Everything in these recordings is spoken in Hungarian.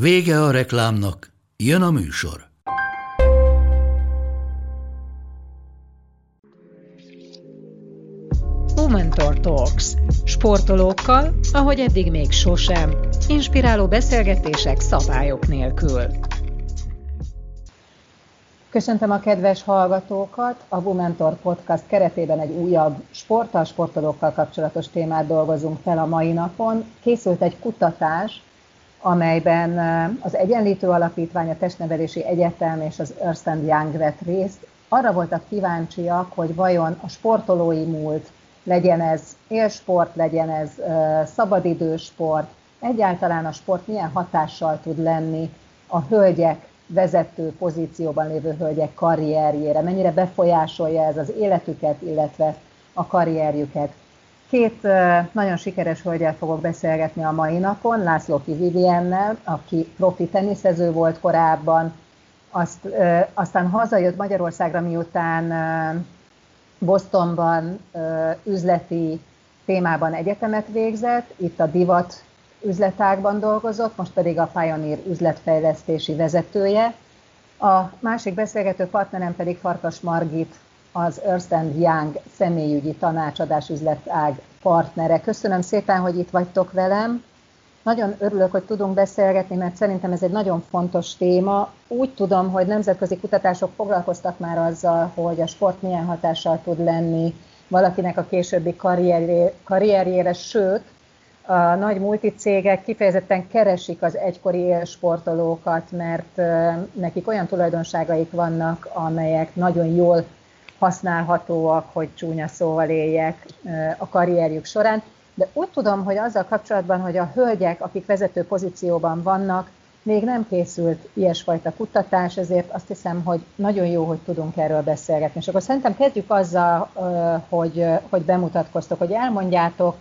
Vége a reklámnak, jön a műsor. Womentor Talks. Sportolókkal, ahogy eddig még sosem. Inspiráló beszélgetések szabályok nélkül. Köszöntöm a kedves hallgatókat! A Womentor Podcast keretében egy újabb sporttal, sportolókkal kapcsolatos témát dolgozunk fel a mai napon. Készült egy kutatás, amelyben az Egyenlítő Alapítvány, a Testnevelési Egyetem és az Ernst Young vett részt. Arra voltak kíváncsiak, hogy vajon a sportolói múlt, legyen ez élsport, legyen ez szabadidősport, egyáltalán a sport milyen hatással tud lenni a hölgyek vezető pozícióban lévő hölgyek karrierjére, mennyire befolyásolja ez az életüket, illetve a karrierjüket. Két nagyon sikeres hölgyel fogok beszélgetni a mai napon, László Viviennel, aki profi teniszező volt korábban, azt, aztán hazajött Magyarországra, miután Bostonban üzleti témában egyetemet végzett, itt a divat üzletágban dolgozott, most pedig a Pioneer üzletfejlesztési vezetője. A másik beszélgető partnerem pedig Farkas Margit, az Ernst Young személyügyi tanácsadás üzletág partnere. Köszönöm szépen, hogy itt vagytok velem. Nagyon örülök, hogy tudunk beszélgetni, mert szerintem ez egy nagyon fontos téma. Úgy tudom, hogy nemzetközi kutatások foglalkoztak már azzal, hogy a sport milyen hatással tud lenni valakinek a későbbi karrierjére, sőt, a nagy multicégek kifejezetten keresik az egykori élsportolókat, mert nekik olyan tulajdonságaik vannak, amelyek nagyon jól használhatóak, hogy csúnya szóval éljek a karrierjük során. De úgy tudom, hogy azzal kapcsolatban, hogy a hölgyek, akik vezető pozícióban vannak, még nem készült ilyesfajta kutatás, ezért azt hiszem, hogy nagyon jó, hogy tudunk erről beszélgetni. És akkor szerintem kezdjük azzal, hogy, hogy bemutatkoztok, hogy elmondjátok,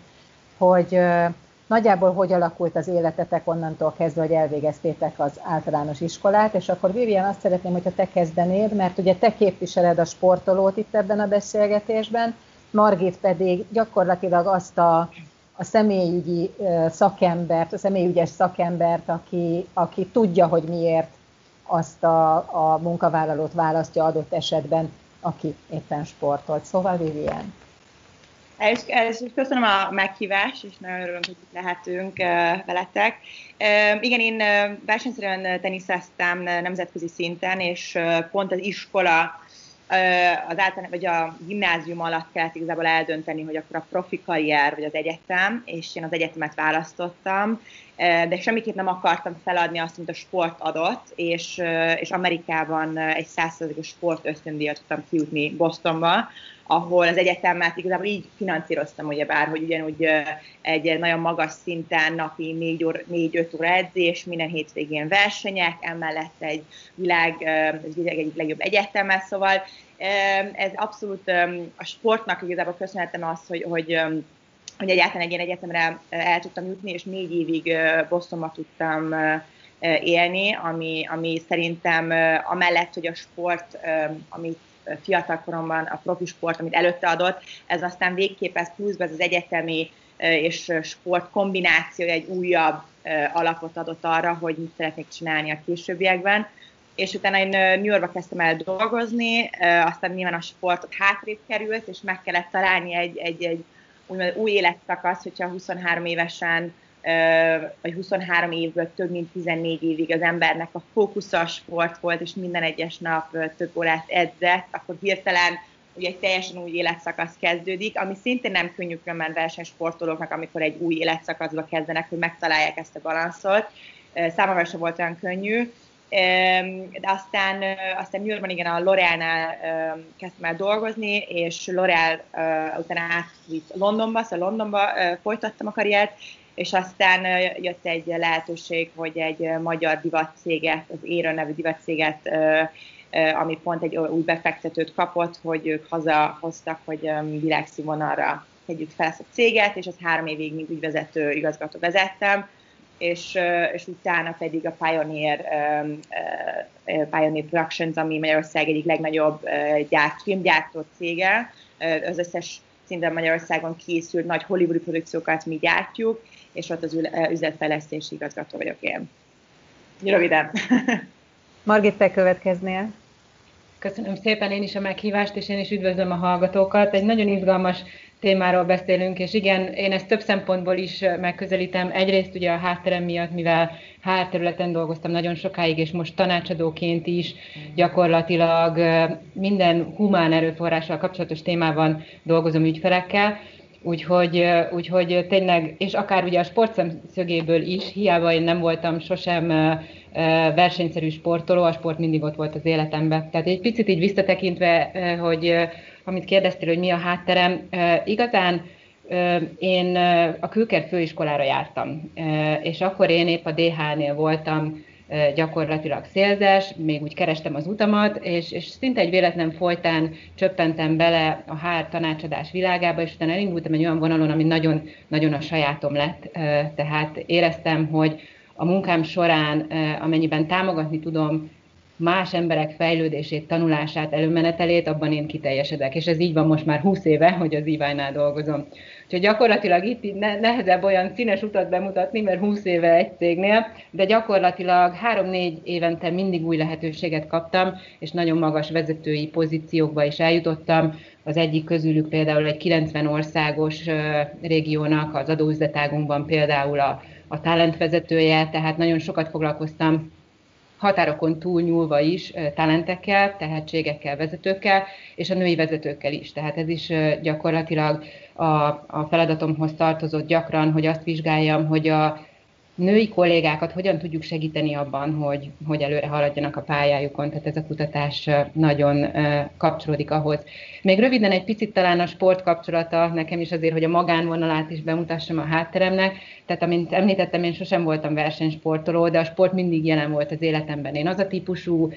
hogy nagyjából hogy alakult az életetek onnantól kezdve, hogy elvégeztétek az általános iskolát, és akkor Vivian azt szeretném, hogyha te kezdenéd, mert ugye te képviseled a sportolót itt ebben a beszélgetésben, Margit pedig gyakorlatilag azt a, a személyügyi szakembert, a személyügyes szakembert, aki, aki tudja, hogy miért azt a, a munkavállalót választja adott esetben, aki éppen sportolt. Szóval Vivian. Először köszönöm a meghívást, és nagyon örülünk, hogy itt lehetünk veletek. Igen, én versenyszerűen teniszeztem nemzetközi szinten, és pont az iskola az általán, vagy a gimnázium alatt kellett igazából eldönteni, hogy akkor a profi karrier, vagy az egyetem, és én az egyetemet választottam, de semmiképp nem akartam feladni azt, amit a sport adott, és, és Amerikában egy százszerzős sport ösztöndíjat tudtam kijutni Bostonba, ahol az egyetemet igazából így finanszíroztam, ugye bár, hogy ugyanúgy egy nagyon magas szinten napi 4-5 óra edzés, minden hétvégén versenyek, emellett egy világ, egy világ egyik legjobb egyeteme, szóval ez abszolút a sportnak igazából köszönhetem azt, hogy, hogy hogy egyáltalán egy ilyen egyetemre el tudtam jutni, és négy évig Bostonba tudtam élni, ami, ami szerintem amellett, hogy a sport, amit fiatal koromban a profi sport, amit előtte adott, ez aztán végképp ez pluszban ez az egyetemi és sport kombinációja egy újabb alapot adott arra, hogy mit szeretnék csinálni a későbbiekben. És utána én New Yorkba kezdtem el dolgozni, aztán nyilván a sport hátrébb került, és meg kellett találni egy, egy, egy úgymond új életszakasz, hogyha 23 évesen vagy 23 évből több mint 14 évig az embernek a fókusza sport volt, és minden egyes nap több órát edzett, akkor hirtelen ugye egy teljesen új életszakasz kezdődik, ami szintén nem könnyű különben versenysportolóknak, amikor egy új életszakaszba kezdenek, hogy megtalálják ezt a balanszot. Számomra sem volt olyan könnyű, de aztán, aztán New Yorkban igen a L'Oreal-nál kezdtem el dolgozni, és L'Oreal utána átvitt Londonba, szóval Londonba folytattam a karriert, és aztán jött egy lehetőség, hogy egy magyar divatcéget, az Éron nevű divatcéget, ami pont egy új befektetőt kapott, hogy ők hazahoztak, hogy világszínvonalra tegyük fel ezt a céget, és az három évig mint ügyvezető igazgató vezettem, és, és utána pedig a Pioneer, Pioneer Productions, ami Magyarország egyik legnagyobb gyárt, filmgyártó cége, az összes szinten Magyarországon készült nagy hollywoodi produkciókat mi gyártjuk, és ott az üzletfejlesztési igazgató vagyok én. Röviden. Margit, te következnél. Köszönöm szépen én is a meghívást, és én is üdvözlöm a hallgatókat. Egy nagyon izgalmas témáról beszélünk, és igen, én ezt több szempontból is megközelítem. Egyrészt ugye a hátterem miatt, mivel hátterületen dolgoztam nagyon sokáig, és most tanácsadóként is gyakorlatilag minden humán erőforrással kapcsolatos témában dolgozom ügyfelekkel, Úgyhogy, úgyhogy tényleg, és akár ugye a sportszemszögéből is, hiába én nem voltam sosem versenyszerű sportoló, a sport mindig ott volt az életemben. Tehát egy picit így visszatekintve, hogy amit kérdeztél, hogy mi a hátterem, igazán én a Külker főiskolára jártam, és akkor én épp a DH-nél voltam gyakorlatilag szélzes, még úgy kerestem az utamat, és, és szinte egy véletlen folytán csöppentem bele a HR tanácsadás világába, és utána elindultam egy olyan vonalon, ami nagyon, nagyon a sajátom lett. Tehát éreztem, hogy a munkám során, amennyiben támogatni tudom más emberek fejlődését, tanulását, előmenetelét, abban én kiteljesedek. És ez így van most már 20 éve, hogy az EY-nál dolgozom. Úgyhogy gyakorlatilag itt nehezebb olyan színes utat bemutatni, mert 20 éve egy cégnél, de gyakorlatilag 3-4 évente mindig új lehetőséget kaptam, és nagyon magas vezetői pozíciókba is eljutottam. Az egyik közülük például egy 90 országos régiónak az adóüzletágunkban például a, a talentvezetője, tehát nagyon sokat foglalkoztam határokon túlnyúlva is talentekkel, tehetségekkel, vezetőkkel, és a női vezetőkkel is. Tehát ez is gyakorlatilag a, a feladatomhoz tartozott gyakran, hogy azt vizsgáljam, hogy a női kollégákat hogyan tudjuk segíteni abban, hogy, hogy előre haladjanak a pályájukon, tehát ez a kutatás nagyon kapcsolódik ahhoz. Még röviden egy picit talán a sport kapcsolata nekem is azért, hogy a magánvonalát is bemutassam a hátteremnek. Tehát, amint említettem, én sosem voltam versenysportoló, de a sport mindig jelen volt az életemben. Én az a típusú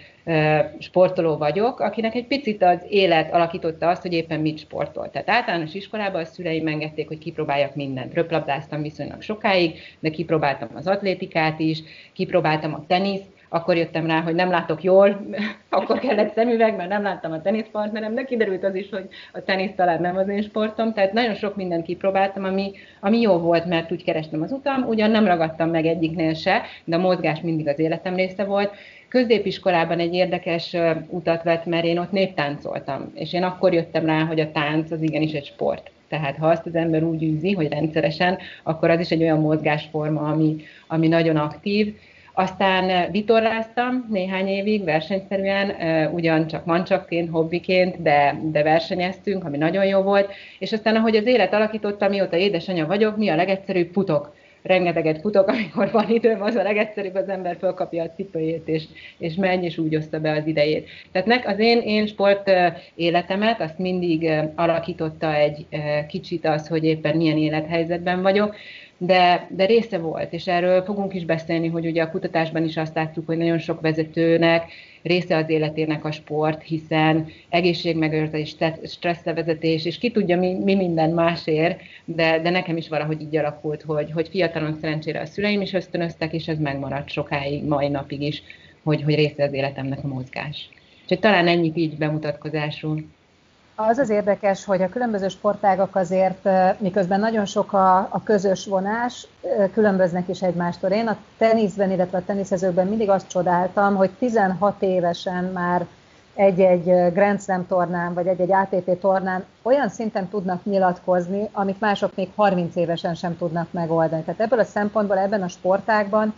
sportoló vagyok, akinek egy picit az élet alakította azt, hogy éppen mit sportol. Tehát általános iskolában a szüleim engedték, hogy kipróbáljak mindent. Röplabdáztam viszonylag sokáig, de kipróbáltam az atlétikát is, kipróbáltam a teniszt, akkor jöttem rá, hogy nem látok jól, akkor kellett szemüveg, mert nem láttam a teniszpartnerem, de kiderült az is, hogy a tenisz talán nem az én sportom, tehát nagyon sok mindent kipróbáltam, ami, ami jó volt, mert úgy kerestem az utam, ugyan nem ragadtam meg egyiknél se, de a mozgás mindig az életem része volt. Középiskolában egy érdekes utat vett, mert én ott néptáncoltam, és én akkor jöttem rá, hogy a tánc az igenis egy sport. Tehát ha azt az ember úgy űzi, hogy rendszeresen, akkor az is egy olyan mozgásforma, ami, ami nagyon aktív, aztán vitorláztam néhány évig versenyszerűen, ugyancsak mancsakként, hobbiként, de, de versenyeztünk, ami nagyon jó volt, és aztán ahogy az élet alakította, mióta édesanyja vagyok, mi a legegyszerűbb futok rengeteget futok, amikor van időm, az a legegyszerűbb, az ember fölkapja a cipőjét, és, és megy, és úgy oszta be az idejét. Tehát nek, az én, én sport életemet, azt mindig alakította egy kicsit az, hogy éppen milyen élethelyzetben vagyok, de, de része volt, és erről fogunk is beszélni, hogy ugye a kutatásban is azt látjuk, hogy nagyon sok vezetőnek része az életének a sport, hiszen egészségmegőrzés, stresszlevezetés, és ki tudja mi, mi minden másért, de, de nekem is valahogy így alakult, hogy, hogy fiatalon szerencsére a szüleim is ösztönöztek, és ez megmaradt sokáig, mai napig is, hogy, hogy része az életemnek a mozgás. Úgyhogy talán ennyit így bemutatkozásul. Az az érdekes, hogy a különböző sportágak azért, miközben nagyon sok a, a közös vonás, különböznek is egymástól. Én a teniszben, illetve a teniszezőkben mindig azt csodáltam, hogy 16 évesen már egy-egy Grand Slam tornán, vagy egy-egy ATP tornán olyan szinten tudnak nyilatkozni, amit mások még 30 évesen sem tudnak megoldani. Tehát ebből a szempontból ebben a sportágban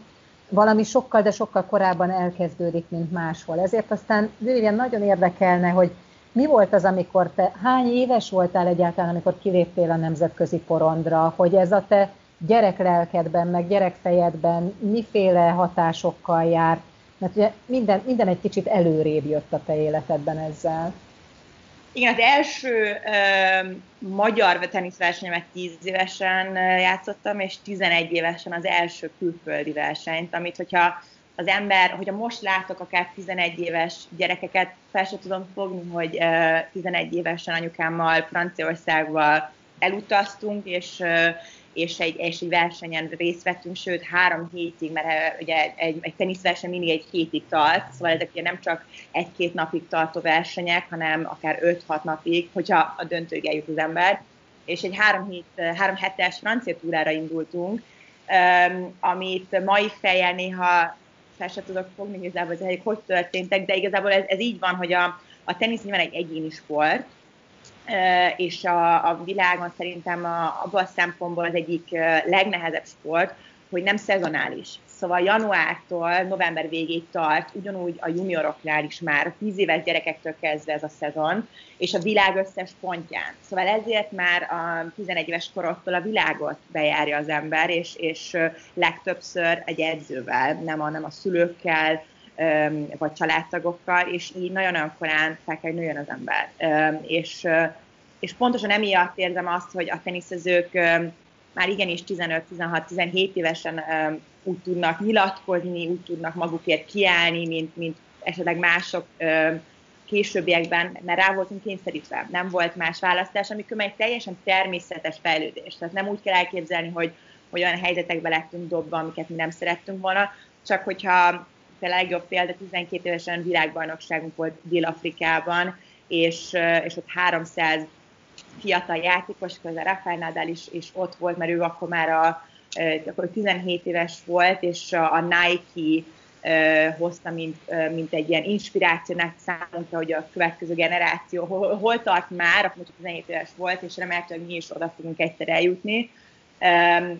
valami sokkal, de sokkal korábban elkezdődik, mint máshol. Ezért aztán Vivian nagyon érdekelne, hogy mi volt az, amikor te, hány éves voltál egyáltalán, amikor kiléptél a nemzetközi porondra, hogy ez a te gyereklelkedben, meg gyerekfejedben miféle hatásokkal jár, Mert ugye minden, minden egy kicsit előrébb jött a te életedben ezzel. Igen, az első uh, magyar teniszversenyemet 10 évesen játszottam, és 11 évesen az első külföldi versenyt, amit hogyha az ember, hogyha most látok akár 11 éves gyerekeket, fel sem tudom fogni, hogy uh, 11 évesen anyukámmal Franciaországba elutaztunk, és és egy, és egy versenyen részt vettünk, sőt három hétig, mert ugye egy, egy teniszverseny mindig egy hétig tart, szóval ezek ugye nem csak egy-két napig tartó versenyek, hanem akár öt-hat napig, hogyha a döntőig eljut az ember. És egy három, hét, három hetes francia túrára indultunk, amit mai fejjel néha fel sem tudok fogni igazából, hogy hogy történtek, de igazából ez, ez így van, hogy a, a tenisz nyilván egy egyéni sport, és a, a világon szerintem a, abban a szempontból az egyik legnehezebb sport, hogy nem szezonális. Szóval januártól november végéig tart, ugyanúgy a junioroknál is már, a 10 éves gyerekektől kezdve ez a szezon, és a világ összes pontján. Szóval ezért már a 11 éves korottól a világot bejárja az ember, és, és legtöbbször egy edzővel, nem a, nem a szülőkkel, vagy családtagokkal, és így nagyon-nagyon korán fel kell nőjön az ember. És, és pontosan emiatt érzem azt, hogy a teniszezők már igenis 15-16-17 évesen úgy tudnak nyilatkozni, úgy tudnak magukért kiállni, mint, mint esetleg mások későbbiekben, mert rá voltunk kényszerítve. Nem volt más választás, amikor egy teljesen természetes fejlődés. Tehát nem úgy kell elképzelni, hogy, hogy olyan helyzetekbe lettünk dobva, amiket mi nem szerettünk volna, csak hogyha a legjobb példa 12 évesen világbajnokságunk volt Dél-Afrikában, és, és ott 300 fiatal játékos, közben Rafael Nadal is, is ott volt, mert ő akkor már a, akkor 17 éves volt, és a Nike hozta, mint, mint egy ilyen inspirációnak számunkra, hogy a következő generáció hol, hol tart már, akkor 17 éves volt, és remélhetőleg mi is oda fogunk egyszer eljutni.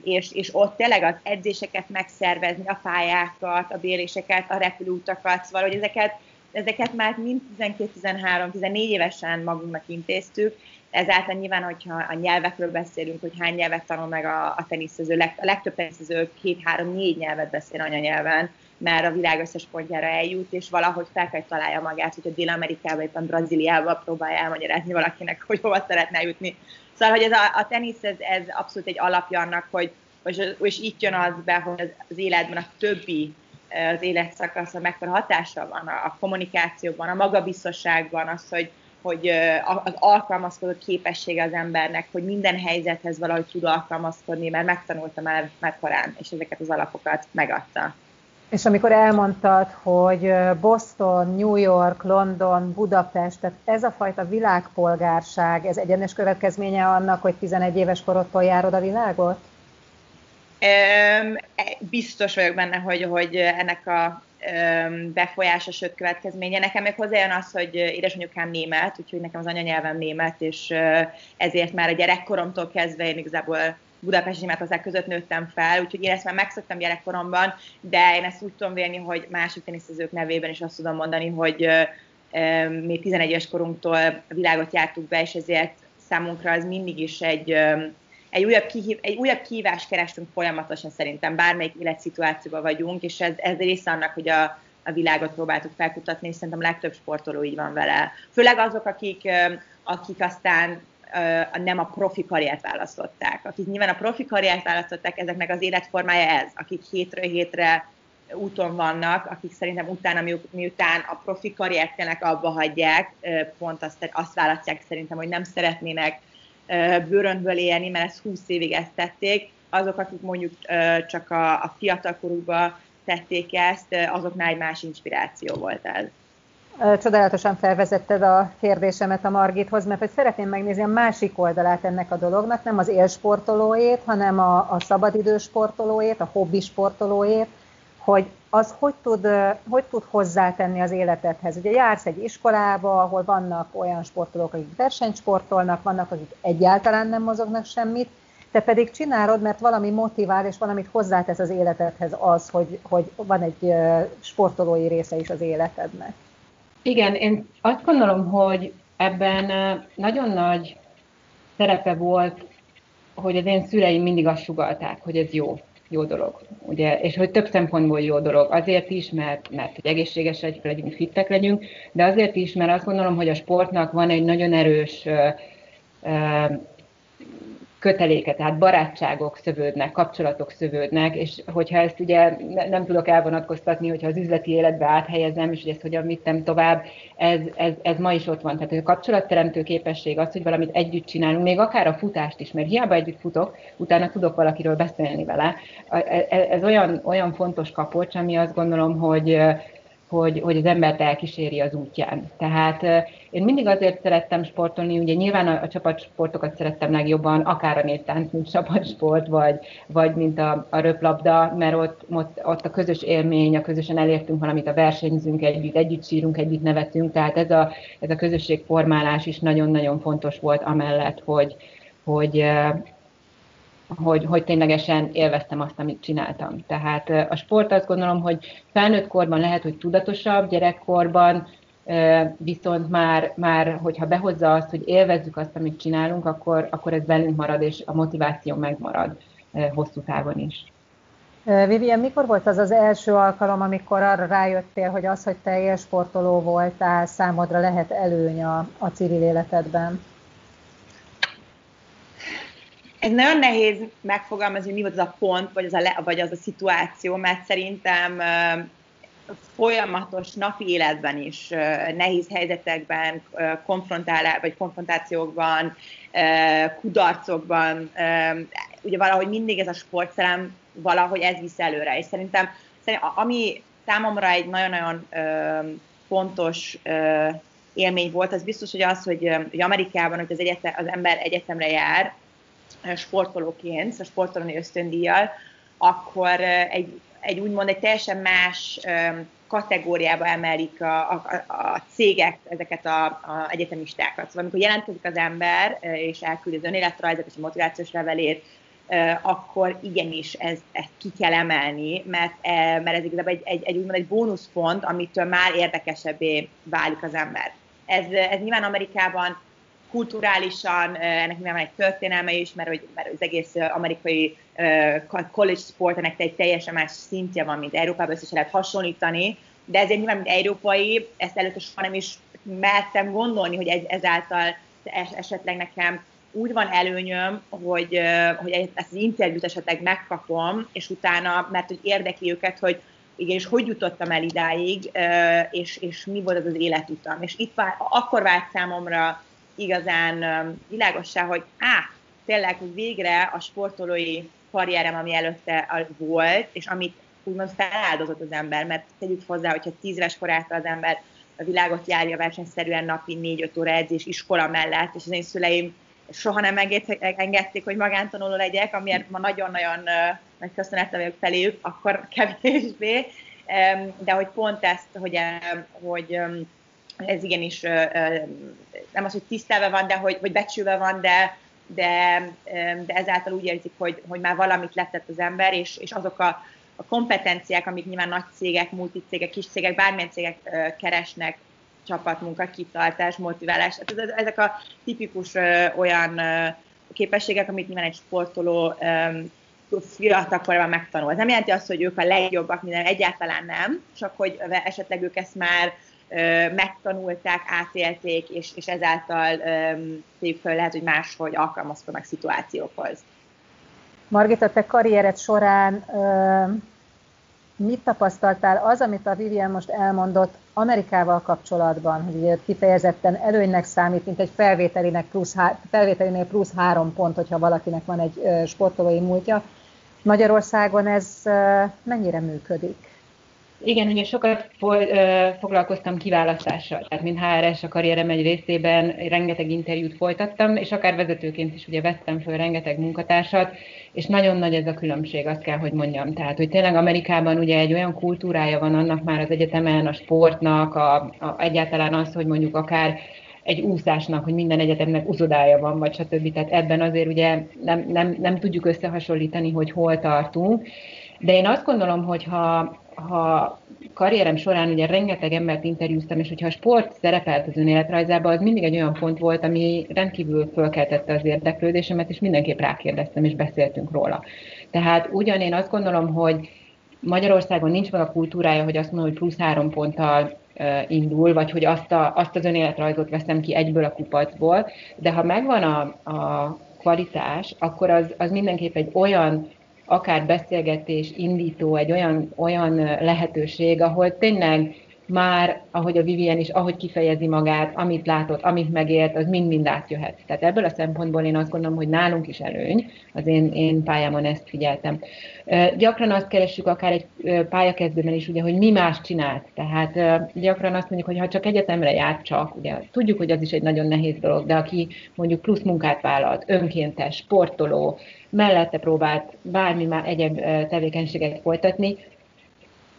És, és ott tényleg az edzéseket megszervezni, a pályákat, a béréseket, a repülőutakat, szóval, hogy ezeket, ezeket már mind 12-13-14 évesen magunknak intéztük, ezáltal nyilván, hogyha a nyelvekről beszélünk, hogy hány nyelvet tanul meg a, a teniszező, a legtöbb teniszező két-három-négy nyelvet beszél anyanyelven, mert a világ összes pontjára eljut, és valahogy fel kell találja magát, hogyha Dél-Amerikában, éppen Brazíliában próbálja elmagyarázni valakinek, hogy hova szeretne jutni. Szóval, hogy ez a, a tenisz, ez, ez abszolút egy alapja annak, hogy és, és itt jön az be, hogy az, életben a többi az életszakaszra mekkora hatása van a, a kommunikációban, a magabiztosságban, az, hogy, hogy az alkalmazkodó képessége az embernek, hogy minden helyzethez valahogy tud alkalmazkodni, mert megtanulta már, már korán, és ezeket az alapokat megadta. És amikor elmondtad, hogy Boston, New York, London, Budapest, tehát ez a fajta világpolgárság, ez egyenes következménye annak, hogy 11 éves korodtól járod a világot? Biztos vagyok benne, hogy, hogy ennek a befolyása, sőt következménye. Nekem még hozzájön az, hogy édesanyukám német, úgyhogy nekem az anyanyelvem német, és ezért már a gyerekkoromtól kezdve én igazából Budapest és Németország között nőttem fel, úgyhogy én ezt már megszoktam gyerekkoromban, de én ezt úgy tudom vélni, hogy másik teniszezők nevében is azt tudom mondani, hogy mi 11 éves korunktól a világot jártuk be, és ezért számunkra az mindig is egy, egy újabb, kihív, egy újabb kihívást kerestünk folyamatosan szerintem, bármelyik életszituációban vagyunk, és ez, ez része annak, hogy a, a világot próbáltuk felkutatni, és szerintem legtöbb sportoló így van vele. Főleg azok, akik, akik aztán nem a profi karriert választották. Akik nyilván a profi karriert választották, ezeknek az életformája ez, akik hétről hétre úton vannak, akik szerintem utána, miután a profi karriert tényleg abba hagyják, pont azt, azt választják szerintem, hogy nem szeretnének bőrönből élni, mert ezt 20 évig ezt tették, azok, akik mondjuk csak a, a fiatalkorúba tették ezt, azoknál egy más inspiráció volt ez. Csodálatosan felvezetted a kérdésemet a Margithoz, mert hogy szeretném megnézni a másik oldalát ennek a dolognak, nem az élsportolóét, hanem a, a szabadidős sportolóét, a hobbi sportolóét, hogy az hogy tud, hogy tud hozzátenni az életedhez. Ugye jársz egy iskolába, ahol vannak olyan sportolók, akik versenysportolnak, vannak, akik egyáltalán nem mozognak semmit, te pedig csinálod, mert valami motivál, és valamit hozzátesz az életedhez az, hogy, hogy van egy sportolói része is az életednek. Igen, én azt gondolom, hogy ebben nagyon nagy szerepe volt, hogy az én szüleim mindig azt sugalták, hogy ez jó. Jó dolog. Ugye, és hogy több szempontból jó dolog. Azért is, mert, mert hogy egészségesek legyünk, fittek legyünk, de azért is, mert azt gondolom, hogy a sportnak van egy nagyon erős köteléke, tehát barátságok szövődnek, kapcsolatok szövődnek, és hogyha ezt ugye nem tudok elvonatkoztatni, hogyha az üzleti életbe áthelyezem, és hogy ezt hogyan vittem tovább, ez, ez, ez ma is ott van. Tehát a kapcsolatteremtő képesség az, hogy valamit együtt csinálunk, még akár a futást is, mert hiába együtt futok, utána tudok valakiről beszélni vele. E, e, ez olyan, olyan fontos kapocs, ami azt gondolom, hogy hogy, hogy az embert elkíséri az útján. Tehát én mindig azért szerettem sportolni, ugye nyilván a, a csapatsportokat szerettem legjobban, akár a néptánc, mint csapatsport, vagy, vagy mint a, a röplabda, mert ott, ott, ott a közös élmény, a közösen elértünk valamit, a versenyzünk együtt, együtt sírunk, együtt nevetünk, tehát ez a, ez a közösségformálás is nagyon-nagyon fontos volt amellett, hogy, hogy hogy, hogy ténylegesen élveztem azt, amit csináltam. Tehát a sport azt gondolom, hogy felnőtt korban lehet, hogy tudatosabb, gyerekkorban viszont már, már hogyha behozza azt, hogy élvezzük azt, amit csinálunk, akkor, akkor ez bennünk marad, és a motiváció megmarad hosszú távon is. Vivian, mikor volt az az első alkalom, amikor arra rájöttél, hogy az, hogy te élsportoló voltál, számodra lehet előny a, a civil életedben? Ez nagyon nehéz megfogalmazni, mi volt az a pont, vagy az a, le, vagy az a szituáció, mert szerintem folyamatos napi életben is, nehéz helyzetekben, konfrontálás, vagy konfrontációkban, kudarcokban, ugye valahogy mindig ez a sportszerem, valahogy ez visz előre. És szerintem, szerintem ami számomra egy nagyon-nagyon fontos élmény volt, az biztos, hogy az, hogy, hogy Amerikában, hogy az, egyetem, az ember egyetemre jár, sportolóként, a sportolói ösztöndíjjal, akkor egy, egy úgymond egy teljesen más kategóriába emelik a, a, a cégek ezeket a, a egyetemistákat. Szóval amikor jelentkezik az ember, és elküldi az önéletrajzot és a motivációs levelét, akkor igenis ez, ezt ki kell emelni, mert, mert ez igazából egy, egy, egy úgymond egy bónuszpont, amitől már érdekesebbé válik az ember. Ez, ez nyilván Amerikában kulturálisan, ennek nyilván egy történelme is, mert, hogy, mert az egész amerikai college sport, ennek egy teljesen más szintje van, mint Európában, össze lehet hasonlítani, de ezért nyilván, mint európai, ezt előtte soha nem is mertem gondolni, hogy ez, ezáltal esetleg nekem úgy van előnyöm, hogy, hogy ezt az interjút esetleg megkapom, és utána, mert hogy érdekli őket, hogy igen, és hogy jutottam el idáig, és, és mi volt az az életutam. És itt vár, akkor vált számomra igazán világossá, hogy á, tényleg, végre a sportolói karrierem, ami előtte volt, és amit úgymond feláldozott az ember, mert tegyük hozzá, hogyha tíz éves korától az ember a világot járja versenyszerűen napi 4-5 óra edzés iskola mellett, és az én szüleim soha nem engedték, hogy magántanuló legyek, amiért ma nagyon-nagyon nagy köszönet vagyok feléjük, akkor kevésbé, de hogy pont ezt, hogy, hogy ez igenis nem az, hogy tisztelve van, de hogy, hogy becsülve van, de, de, de ezáltal úgy érzik, hogy, hogy már valamit letett az ember, és, és azok a, a kompetenciák, amik nyilván nagy cégek, multicégek, kis cégek, bármilyen cégek keresnek, csapatmunka, kitartás, motiválás. Tehát ezek a tipikus olyan képességek, amit nyilván egy sportoló fiatalkorban megtanul. Ez nem jelenti azt, hogy ők a legjobbak, minden egyáltalán nem, csak hogy esetleg ők ezt már megtanulták, átélték, és, és ezáltal tegyük fel lehet, hogy máshogy alkalmazkodnak szituációkhoz. Margita, te karriered során mit tapasztaltál az, amit a Vivian most elmondott Amerikával kapcsolatban, hogy kifejezetten előnynek számít, mint egy felvételinek plusz, felvételinél plusz három pont, hogyha valakinek van egy sportolói múltja. Magyarországon ez mennyire működik? Igen, ugye sokat foglalkoztam kiválasztással, tehát mint HRS a karrierem egy részében rengeteg interjút folytattam, és akár vezetőként is ugye vettem föl rengeteg munkatársat, és nagyon nagy ez a különbség, azt kell, hogy mondjam. Tehát, hogy tényleg Amerikában ugye egy olyan kultúrája van annak már az egyetemen, a sportnak, a, a, egyáltalán az, hogy mondjuk akár egy úszásnak, hogy minden egyetemnek uzodája van, vagy stb. Tehát ebben azért ugye nem, nem, nem tudjuk összehasonlítani, hogy hol tartunk. De én azt gondolom, hogy ha, ha karrierem során ugye rengeteg embert interjúztam, és hogyha a sport szerepelt az önéletrajzában, az mindig egy olyan pont volt, ami rendkívül fölkeltette az érdeklődésemet, és mindenképp rákérdeztem, és beszéltünk róla. Tehát ugyan én azt gondolom, hogy Magyarországon nincs meg a kultúrája, hogy azt mondom, hogy plusz három ponttal indul, vagy hogy azt, a, azt az önéletrajzot veszem ki egyből a kupacból, de ha megvan a, a kvalitás, akkor az, az mindenképp egy olyan akár beszélgetés indító, egy olyan, olyan lehetőség, ahol tényleg már, ahogy a Vivien is, ahogy kifejezi magát, amit látott, amit megélt, az mind-mind átjöhet. Tehát ebből a szempontból én azt gondolom, hogy nálunk is előny, az én, én pályámon ezt figyeltem. Gyakran azt keressük akár egy pályakezdőben is, ugye, hogy mi más csinált. Tehát gyakran azt mondjuk, hogy ha csak egyetemre járt csak, ugye tudjuk, hogy az is egy nagyon nehéz dolog, de aki mondjuk plusz munkát vállalt, önkéntes, sportoló, mellette próbált bármi már egyéb tevékenységet folytatni,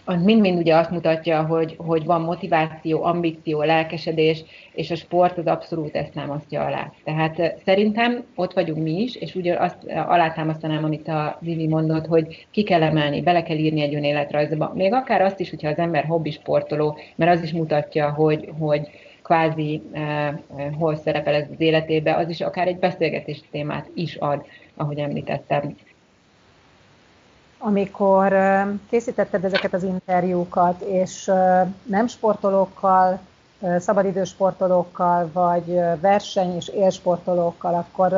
az mind-mind ugye azt mutatja, hogy, hogy van motiváció, ambíció, lelkesedés, és a sport az abszolút ezt támasztja alá. Tehát szerintem ott vagyunk mi is, és ugye azt alátámasztanám, amit a Vivi mondott, hogy ki kell emelni, bele kell írni egy önéletrajzba. Még akár azt is, hogyha az ember hobbi sportoló, mert az is mutatja, hogy, hogy kvázi eh, eh, hol szerepel ez az életébe, az is akár egy beszélgetés témát is ad, ahogy említettem amikor készítetted ezeket az interjúkat, és nem sportolókkal, szabadidős sportolókkal, vagy verseny- és élsportolókkal, akkor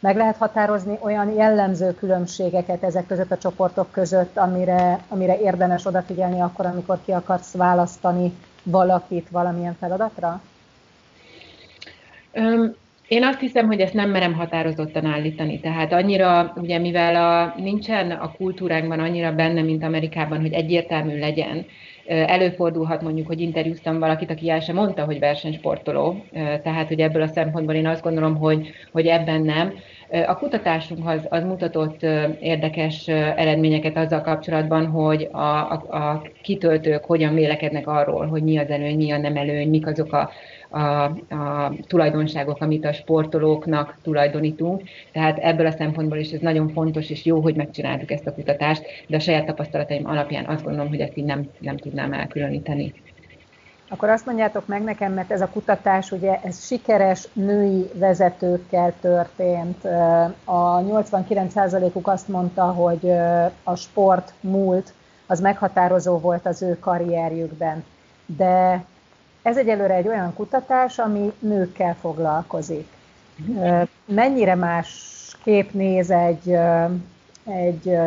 meg lehet határozni olyan jellemző különbségeket ezek között a csoportok között, amire, amire érdemes odafigyelni akkor, amikor ki akarsz választani valakit valamilyen feladatra? Én azt hiszem, hogy ezt nem merem határozottan állítani. Tehát annyira, ugye mivel a, nincsen a kultúránkban annyira benne, mint Amerikában, hogy egyértelmű legyen, előfordulhat mondjuk, hogy interjúztam valakit, aki el sem mondta, hogy versenysportoló, tehát hogy ebből a szempontból én azt gondolom, hogy, hogy ebben nem. A kutatásunk az, az mutatott érdekes eredményeket azzal kapcsolatban, hogy a, a, a kitöltők hogyan vélekednek arról, hogy mi az előny, mi a nem előny, mik azok a a, a tulajdonságok, amit a sportolóknak tulajdonítunk. Tehát ebből a szempontból is ez nagyon fontos és jó, hogy megcsináltuk ezt a kutatást, de a saját tapasztalataim alapján azt gondolom, hogy ezt így nem, nem tudnám elkülöníteni. Akkor azt mondjátok meg nekem, mert ez a kutatás, ugye ez sikeres női vezetőkkel történt. A 89%-uk azt mondta, hogy a sport múlt az meghatározó volt az ő karrierjükben. De ez egyelőre egy olyan kutatás, ami nőkkel foglalkozik. Mennyire más kép néz egy, egy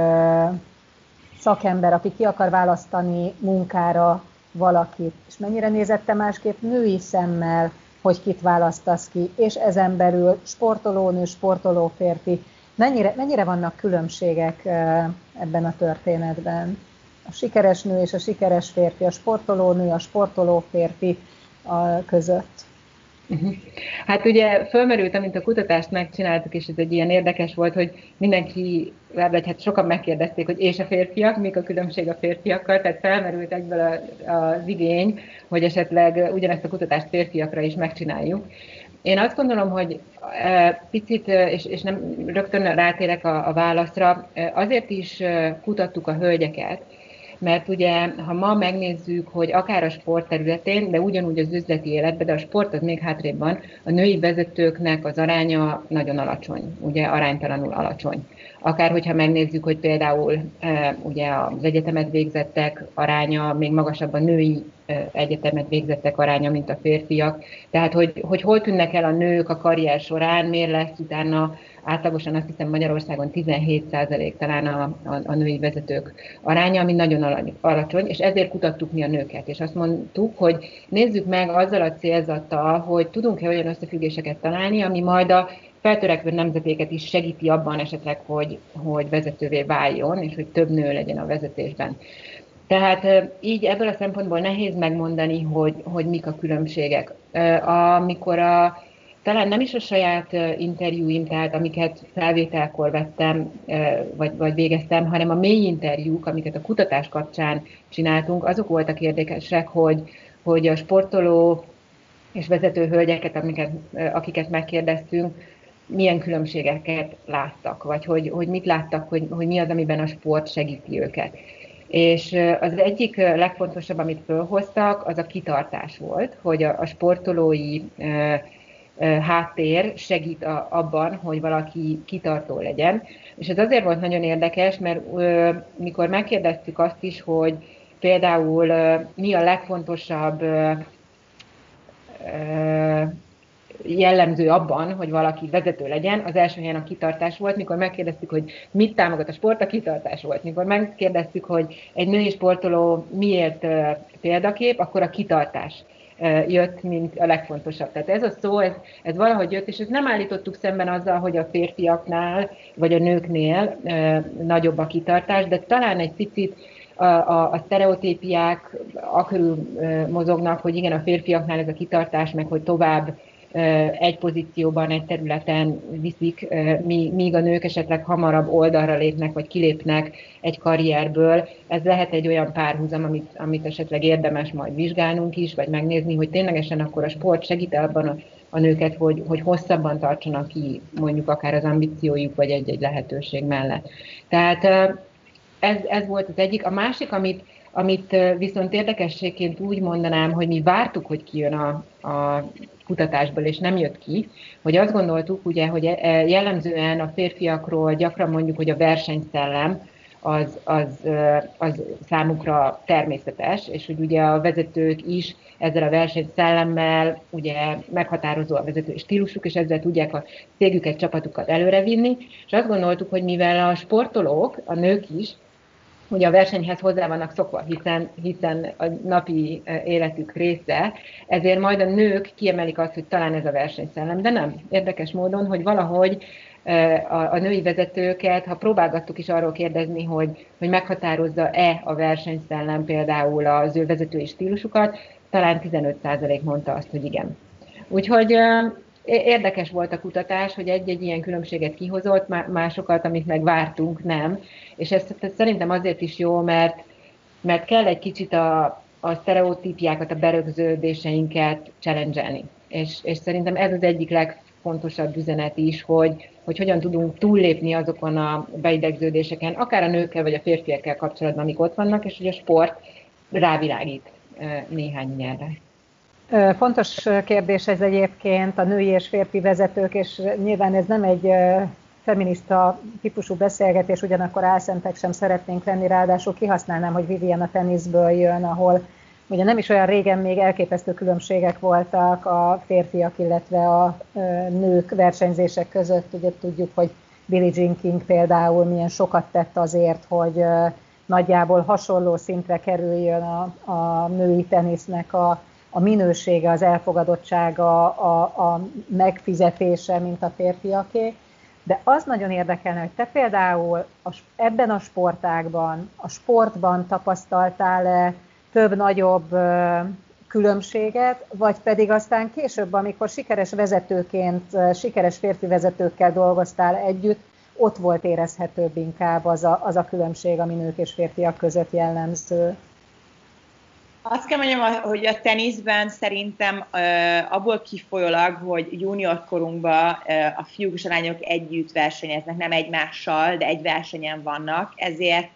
szakember, aki ki akar választani munkára valakit, és mennyire nézette másképp női szemmel, hogy kit választasz ki, és ezen belül sportolónő, sportoló férfi. Mennyire, mennyire vannak különbségek ebben a történetben? A sikeres nő és a sikeres férfi, a sportoló nő, a sportoló férfi a között. Mhm. Hát ugye fölmerült, amint a kutatást megcsináltuk, és ez egy ilyen érdekes volt, hogy mindenki, vagy hát sokan megkérdezték, hogy és a férfiak, mik a különbség a férfiakkal, tehát felmerült egyből az igény, hogy esetleg ugyanezt a kutatást férfiakra is megcsináljuk. Én azt gondolom, hogy e, picit, és, és nem rögtön rátérek a, a válaszra, e, azért is e, kutattuk a hölgyeket, mert ugye, ha ma megnézzük, hogy akár a sport területén, de ugyanúgy az üzleti életben, de a sport az még hátrébb van, a női vezetőknek az aránya nagyon alacsony, ugye aránytalanul alacsony. Akár hogyha megnézzük, hogy például e, ugye az egyetemet végzettek aránya még magasabb a női e, egyetemet végzettek aránya, mint a férfiak. Tehát, hogy, hogy hol tűnnek el a nők a karrier során, miért lesz utána átlagosan azt hiszem Magyarországon 17% talán a, a, a női vezetők aránya, ami nagyon alacsony, és ezért kutattuk mi a nőket, és azt mondtuk, hogy nézzük meg azzal a célzattal, hogy tudunk-e olyan összefüggéseket találni, ami majd a feltörekvő nemzetéket is segíti abban esetleg, hogy, hogy vezetővé váljon, és hogy több nő legyen a vezetésben. Tehát így ebből a szempontból nehéz megmondani, hogy, hogy mik a különbségek. Amikor a talán nem is a saját interjúim, tehát amiket felvételkor vettem, vagy, vagy végeztem, hanem a mély interjúk, amiket a kutatás kapcsán csináltunk, azok voltak érdekesek, hogy, hogy a sportoló és vezető hölgyeket, amiket, akiket megkérdeztünk, milyen különbségeket láttak, vagy hogy, hogy mit láttak, hogy, hogy mi az, amiben a sport segíti őket. És az egyik legfontosabb, amit fölhoztak, az a kitartás volt, hogy a, a sportolói háttér segít a, abban, hogy valaki kitartó legyen. És ez azért volt nagyon érdekes, mert mikor megkérdeztük azt is, hogy például mi a legfontosabb jellemző abban, hogy valaki vezető legyen, az első helyen a kitartás volt. Mikor megkérdeztük, hogy mit támogat a sport, a kitartás volt. Mikor megkérdeztük, hogy egy női sportoló miért példakép, akkor a kitartás jött, mint a legfontosabb. Tehát ez a szó, ez, ez valahogy jött, és ezt nem állítottuk szemben azzal, hogy a férfiaknál, vagy a nőknél e, nagyobb a kitartás, de talán egy picit a, a, a sztereotípiák akörül mozognak, hogy igen, a férfiaknál ez a kitartás, meg hogy tovább egy pozícióban, egy területen viszik, míg a nők esetleg hamarabb oldalra lépnek, vagy kilépnek egy karrierből. Ez lehet egy olyan párhuzam, amit, amit esetleg érdemes majd vizsgálnunk is, vagy megnézni, hogy ténylegesen akkor a sport segít abban a, a nőket, hogy, hogy hosszabban tartsanak ki mondjuk akár az ambíciójuk, vagy egy-egy lehetőség mellett. Tehát ez, ez volt az egyik. A másik, amit, amit viszont érdekességként úgy mondanám, hogy mi vártuk, hogy kijön a, a kutatásból, és nem jött ki, hogy azt gondoltuk, ugye, hogy e, jellemzően a férfiakról gyakran mondjuk, hogy a versenyszellem az, az, az számukra természetes, és hogy ugye a vezetők is ezzel a versenyszellemmel ugye meghatározó a vezető stílusuk, és ezzel tudják a cégüket, csapatukat előrevinni, és azt gondoltuk, hogy mivel a sportolók, a nők is hogy a versenyhez hozzá vannak szokva, hiszen, hiszen a napi e, életük része, ezért majd a nők kiemelik azt, hogy talán ez a versenyszellem, de nem. Érdekes módon, hogy valahogy e, a, a női vezetőket, ha próbálgattuk is arról kérdezni, hogy, hogy meghatározza-e a versenyszellem például az ő vezetői stílusukat, talán 15% mondta azt, hogy igen. Úgyhogy e, érdekes volt a kutatás, hogy egy-egy ilyen különbséget kihozott, másokat, amit meg vártunk, nem. És ez, ez szerintem azért is jó, mert, mert kell egy kicsit a, a sztereotípiákat, a berögződéseinket challenge és, és szerintem ez az egyik legfontosabb üzenet is, hogy, hogy hogyan tudunk túllépni azokon a beidegződéseken, akár a nőkkel vagy a férfiakkel kapcsolatban, amik ott vannak, és hogy a sport rávilágít néhány nyelvre. Fontos kérdés ez egyébként a női és férfi vezetők, és nyilván ez nem egy feminista típusú beszélgetés, ugyanakkor álszentek sem szeretnénk lenni, ráadásul kihasználnám, hogy Vivian a teniszből jön, ahol ugye nem is olyan régen még elképesztő különbségek voltak a férfiak, illetve a nők versenyzések között. Ugye tudjuk, hogy Billie Jean King például milyen sokat tett azért, hogy nagyjából hasonló szintre kerüljön a, a női tenisznek a a minősége, az elfogadottsága, a, a megfizetése, mint a férfiaké. De az nagyon érdekelne, hogy te például a, ebben a sportágban, a sportban tapasztaltál-e több-nagyobb különbséget, vagy pedig aztán később, amikor sikeres vezetőként, sikeres férfi vezetőkkel dolgoztál együtt, ott volt érezhetőbb inkább az a, az a különbség, ami nők és férfiak között jellemző. Azt kell mondjam, hogy a teniszben szerintem abból kifolyólag, hogy junior korunkban a fiúk és a lányok együtt versenyeznek, nem egymással, de egy versenyen vannak, ezért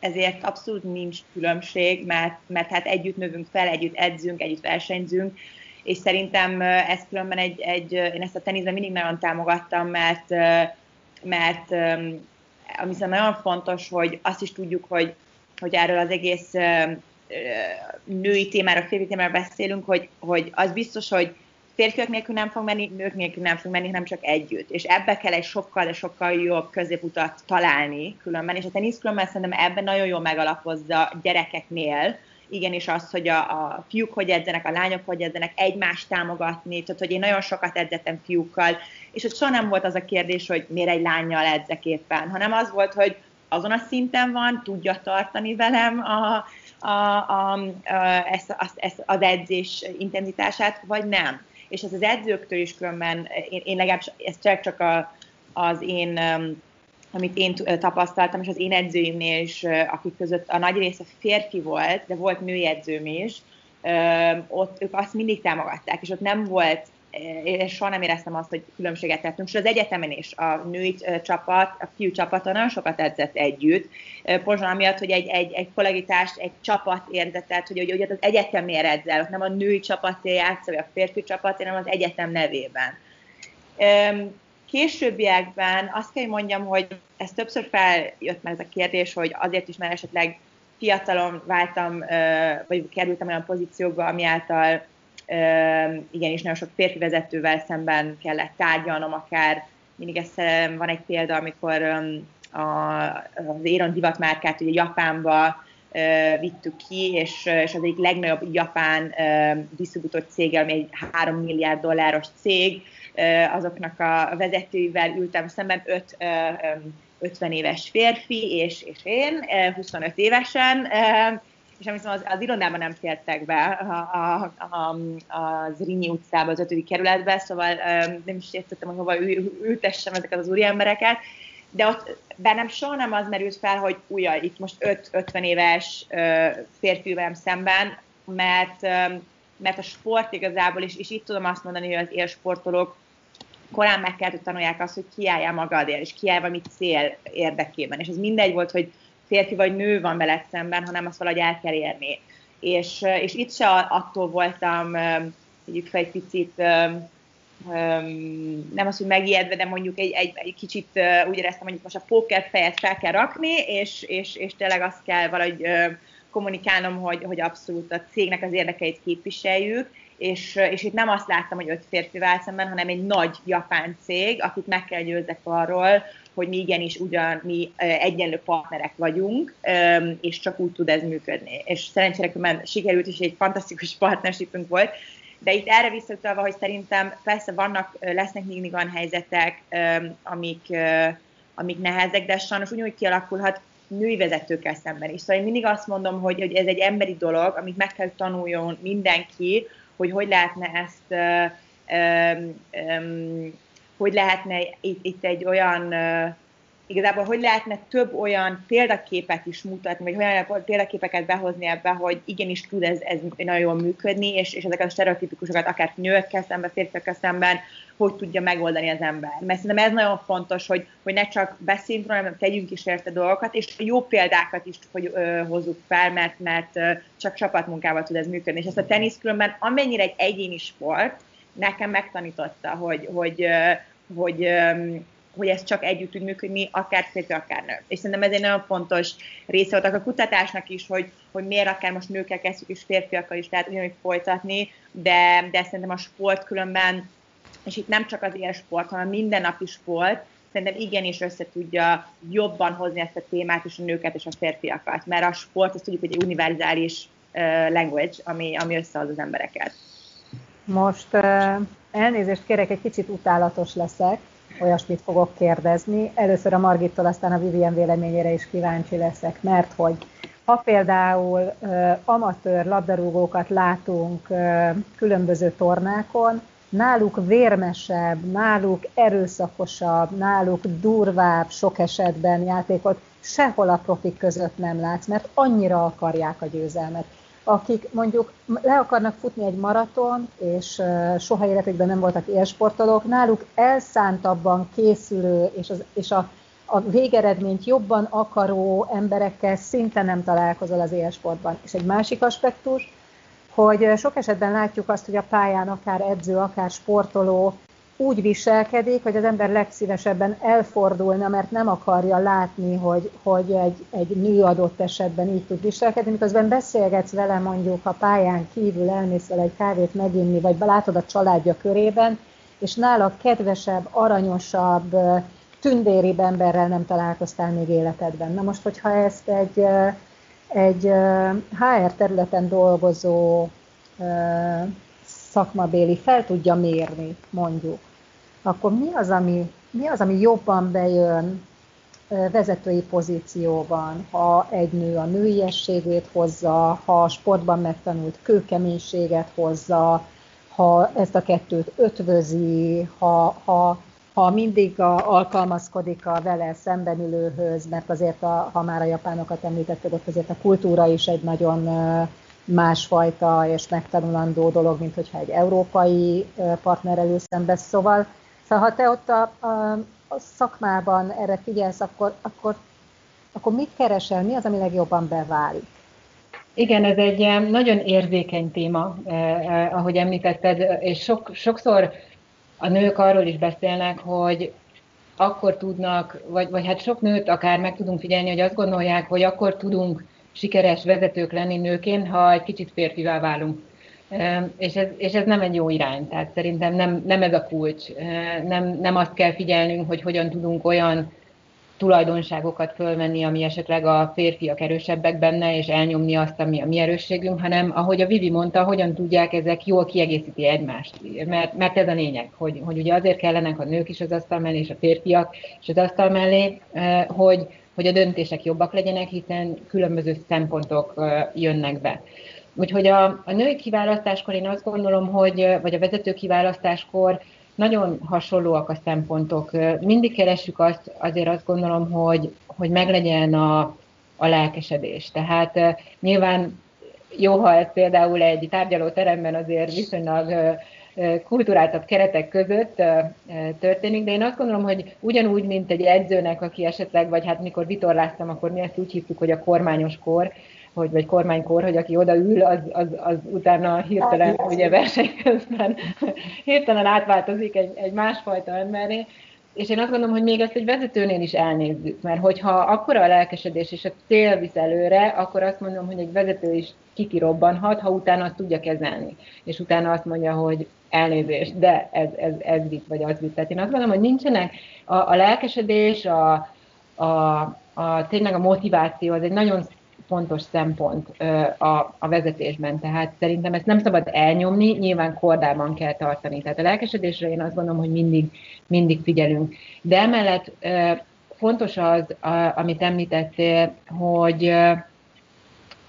ezért abszolút nincs különbség, mert, mert hát együtt növünk fel, együtt edzünk, együtt versenyzünk, és szerintem ez különben egy, egy én ezt a teniszben mindig nagyon támogattam, mert, mert ami nagyon fontos, hogy azt is tudjuk, hogy, hogy erről az egész női témára, férfi témára beszélünk, hogy, hogy az biztos, hogy férfiak nélkül nem fog menni, nők nélkül nem fog menni, hanem csak együtt. És ebbe kell egy sokkal, de sokkal jobb középutat találni különben, és a tenisz különben szerintem ebben nagyon jól megalapozza gyerekeknél, igenis az, hogy a, a fiúk hogy edzenek, a lányok hogy edzenek, egymást támogatni, tehát hogy én nagyon sokat edzettem fiúkkal, és ott soha nem volt az a kérdés, hogy miért egy lányjal edzek éppen, hanem az volt, hogy azon a szinten van, tudja tartani velem a, a, a, ezt, azt, ezt az edzés intenzitását, vagy nem. És ez az edzőktől is különben, én, én legalábbis ez csak, csak a, az én amit én tapasztaltam, és az én edzőimnél is, akik között a nagy része férfi volt, de volt női edzőm is, ott ők azt mindig támogatták, és ott nem volt és soha nem éreztem azt, hogy különbséget tettünk. És az egyetemen is a női csapat, a fiú csapata nagyon sokat edzett együtt, pontosan amiatt, hogy egy, egy, egy kollegitást, egy csapat érzetet, hogy, hogy, hogy az egyetemnél edzel, nem a női csapaté játsz, vagy a férfi csapat, hanem az egyetem nevében. Későbbiekben azt kell, mondjam, hogy ez többször feljött meg ez a kérdés, hogy azért is, mert esetleg fiatalon váltam, vagy kerültem olyan pozíciókba, ami által igenis nagyon sok férfi vezetővel szemben kellett tárgyalnom, akár. Mindig ez van egy példa, amikor a, az Éron divatmárkát ugye Japánba vittük ki, és, és az egyik legnagyobb japán disztribútor cége, ami egy 3 milliárd dolláros cég, azoknak a vezetőivel ültem szemben, öt 50 éves férfi, és, és én, 25 évesen, és amit az, az irodában nem fértek be a, a, a, az Rinyi utcába, az ötödik kerületbe, szóval nem is értettem, hogy hova ültessem ezeket az úriembereket, de ott bennem soha nem az merült fel, hogy újja, itt most 5-50 éves férfi velem szemben, mert, mert a sport igazából, és, és itt tudom azt mondani, hogy az élsportolók korán meg kell, hogy tanulják azt, hogy kiálljál magadért, és kiállj valami cél érdekében. És ez mindegy volt, hogy férfi vagy nő van veled szemben, hanem azt valahogy el kell érni. És, és itt se attól voltam, mondjuk fel egy picit, nem az, hogy megijedve, de mondjuk egy, egy, egy kicsit úgy éreztem, hogy most a póker fejet fel kell rakni, és, és, és tényleg azt kell valahogy kommunikálnom, hogy, hogy abszolút a cégnek az érdekeit képviseljük, és, és itt nem azt láttam, hogy öt férfivel szemben, hanem egy nagy japán cég, akit meg kell győzzek arról, hogy mi igenis ugyan mi egyenlő partnerek vagyunk, és csak úgy tud ez működni. És szerencsére sikerült, és egy fantasztikus partnershipünk volt, de itt erre visszautalva, hogy szerintem persze vannak, lesznek mindig olyan helyzetek, amik, amik nehezek, de sajnos úgy, hogy kialakulhat női vezetőkkel szemben is. Szóval én mindig azt mondom, hogy, hogy ez egy emberi dolog, amit meg kell tanuljon mindenki, hogy hogy lehetne ezt hogy lehetne itt, itt egy olyan, igazából hogy lehetne több olyan példaképet is mutatni, vagy olyan példaképeket behozni ebbe, hogy igenis tud ez, ez nagyon jól működni, és, és ezeket a stereotipikusokat akár nőkkel szemben, férfiakkal szemben, hogy tudja megoldani az ember. Mert szerintem ez nagyon fontos, hogy, hogy ne csak beszéljünk róla, hanem tegyünk is érte dolgokat, és jó példákat is hogy, ö, hozzuk fel, mert, mert ö, csak csapatmunkával tud ez működni. És ezt a tenisz különben amennyire egy egyéni sport, nekem megtanította, hogy, hogy, hogy, hogy ez csak együtt tud működni, akár férfi, akár nő. És szerintem ez egy nagyon fontos része volt a kutatásnak is, hogy, hogy miért akár most nőkkel kezdjük, és férfiakkal is lehet ugyanúgy folytatni, de, de szerintem a sport különben, és itt nem csak az élsport, hanem mindennapi sport, szerintem igenis össze tudja jobban hozni ezt a témát és a nőket és a férfiakat, mert a sport, azt tudjuk, hogy egy univerzális language, ami, ami összehoz az embereket. Most elnézést kérek, egy kicsit utálatos leszek, olyasmit fogok kérdezni. Először a Margittól, aztán a Vivien véleményére is kíváncsi leszek, mert hogy ha például amatőr labdarúgókat látunk különböző tornákon, náluk vérmesebb, náluk erőszakosabb, náluk durvább sok esetben játékot sehol a profik között nem látsz, mert annyira akarják a győzelmet akik mondjuk le akarnak futni egy maraton, és soha életükben nem voltak élsportolók, náluk elszántabban készülő, és, az, és a, a végeredményt jobban akaró emberekkel szinte nem találkozol az élsportban. És egy másik aspektus, hogy sok esetben látjuk azt, hogy a pályán akár edző, akár sportoló úgy viselkedik, hogy az ember legszívesebben elfordulna, mert nem akarja látni, hogy, hogy egy, egy nő adott esetben így tud viselkedni, miközben beszélgetsz vele mondjuk a pályán kívül, elmész vele egy kávét meginni, vagy látod a családja körében, és nála kedvesebb, aranyosabb, tündéribb emberrel nem találkoztál még életedben. Na most, hogyha ezt egy, egy HR területen dolgozó szakmabéli fel tudja mérni, mondjuk, akkor mi az, ami, mi az, ami jobban bejön vezetői pozícióban, ha egy nő a nőiességét hozza, ha a sportban megtanult kőkeménységet hozza, ha ezt a kettőt ötvözi, ha, ha, ha mindig a, alkalmazkodik a vele szemben ülőhöz, mert azért, a, ha már a japánokat említetted, ott azért a kultúra is egy nagyon másfajta és megtanulandó dolog, mint hogyha egy európai partnerrel szembe. Szóval, szóval ha te ott a, a, a szakmában erre figyelsz, akkor, akkor, akkor mit keresel, mi az, ami legjobban beválik? Igen, ez egy nagyon érzékeny téma, eh, eh, ahogy említetted, és sok, sokszor a nők arról is beszélnek, hogy akkor tudnak, vagy, vagy hát sok nőt akár meg tudunk figyelni, hogy azt gondolják, hogy akkor tudunk sikeres vezetők lenni nőként, ha egy kicsit férfivá válunk. És ez, és ez nem egy jó irány, tehát szerintem nem, nem ez a kulcs. Nem, nem azt kell figyelnünk, hogy hogyan tudunk olyan tulajdonságokat fölvenni, ami esetleg a férfiak erősebbek benne, és elnyomni azt, ami a mi erősségünk, hanem ahogy a Vivi mondta, hogyan tudják ezek jól kiegészíti egymást. Mert, mert ez a lényeg, hogy, hogy ugye azért kellenek a nők is az asztal mellé, és a férfiak is az asztal mellé, hogy, hogy a döntések jobbak legyenek, hiszen különböző szempontok jönnek be. Úgyhogy a, a női kiválasztáskor én azt gondolom, hogy, vagy a vezető kiválasztáskor nagyon hasonlóak a szempontok. Mindig keressük azt, azért azt gondolom, hogy, hogy meglegyen a, a lelkesedés. Tehát nyilván jó, ha ez például egy tárgyalóteremben azért viszonylag kulturáltabb keretek között történik, de én azt gondolom, hogy ugyanúgy, mint egy edzőnek, aki esetleg, vagy hát mikor vitorláztam, akkor mi ezt úgy hívtuk, hogy a kormányos kor, hogy, vagy kormánykor, hogy aki odaül, az, az, az utána hirtelen, ugye verseny közben hirtelen átváltozik egy, egy másfajta emberé, és én azt gondolom, hogy még ezt egy vezetőnél is elnézzük, mert hogyha akkora a lelkesedés és a cél visz előre, akkor azt mondom, hogy egy vezető is kikirobbanhat, ha utána azt tudja kezelni. És utána azt mondja, hogy elnézést, de ez, ez, ez vitt, vagy az vitt. Tehát én azt gondolom, hogy nincsenek a, a lelkesedés, a, a, a, tényleg a motiváció, az egy nagyon fontos szempont a, a vezetésben, tehát szerintem ezt nem szabad elnyomni, nyilván kordában kell tartani. Tehát a lelkesedésre én azt gondolom, hogy mindig, mindig figyelünk. De emellett fontos az, amit említettél, hogy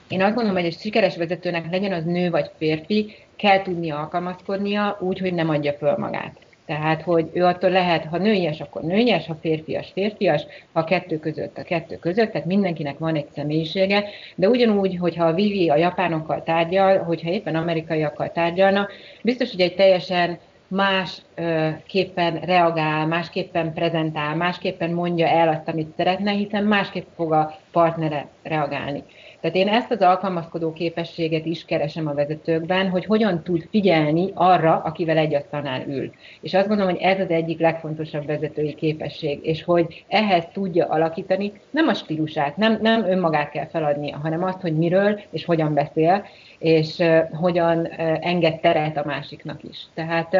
én azt gondolom, hogy egy sikeres vezetőnek legyen az nő vagy férfi, kell tudnia alkalmazkodnia úgy, hogy nem adja föl magát. Tehát, hogy ő attól lehet, ha nőies, akkor nőies, ha férfias, férfias, ha kettő között, a kettő között, tehát mindenkinek van egy személyisége, de ugyanúgy, hogyha a Vivi a japánokkal tárgyal, hogyha éppen amerikaiakkal tárgyalna, biztos, hogy egy teljesen másképpen reagál, másképpen prezentál, másképpen mondja el azt, amit szeretne, hiszen másképp fog a partnere reagálni. Tehát én ezt az alkalmazkodó képességet is keresem a vezetőkben, hogy hogyan tud figyelni arra, akivel egy asztalnál ül. És azt gondolom, hogy ez az egyik legfontosabb vezetői képesség, és hogy ehhez tudja alakítani nem a stílusát, nem, nem önmagát kell feladnia, hanem azt, hogy miről és hogyan beszél, és hogyan enged teret a másiknak is. Tehát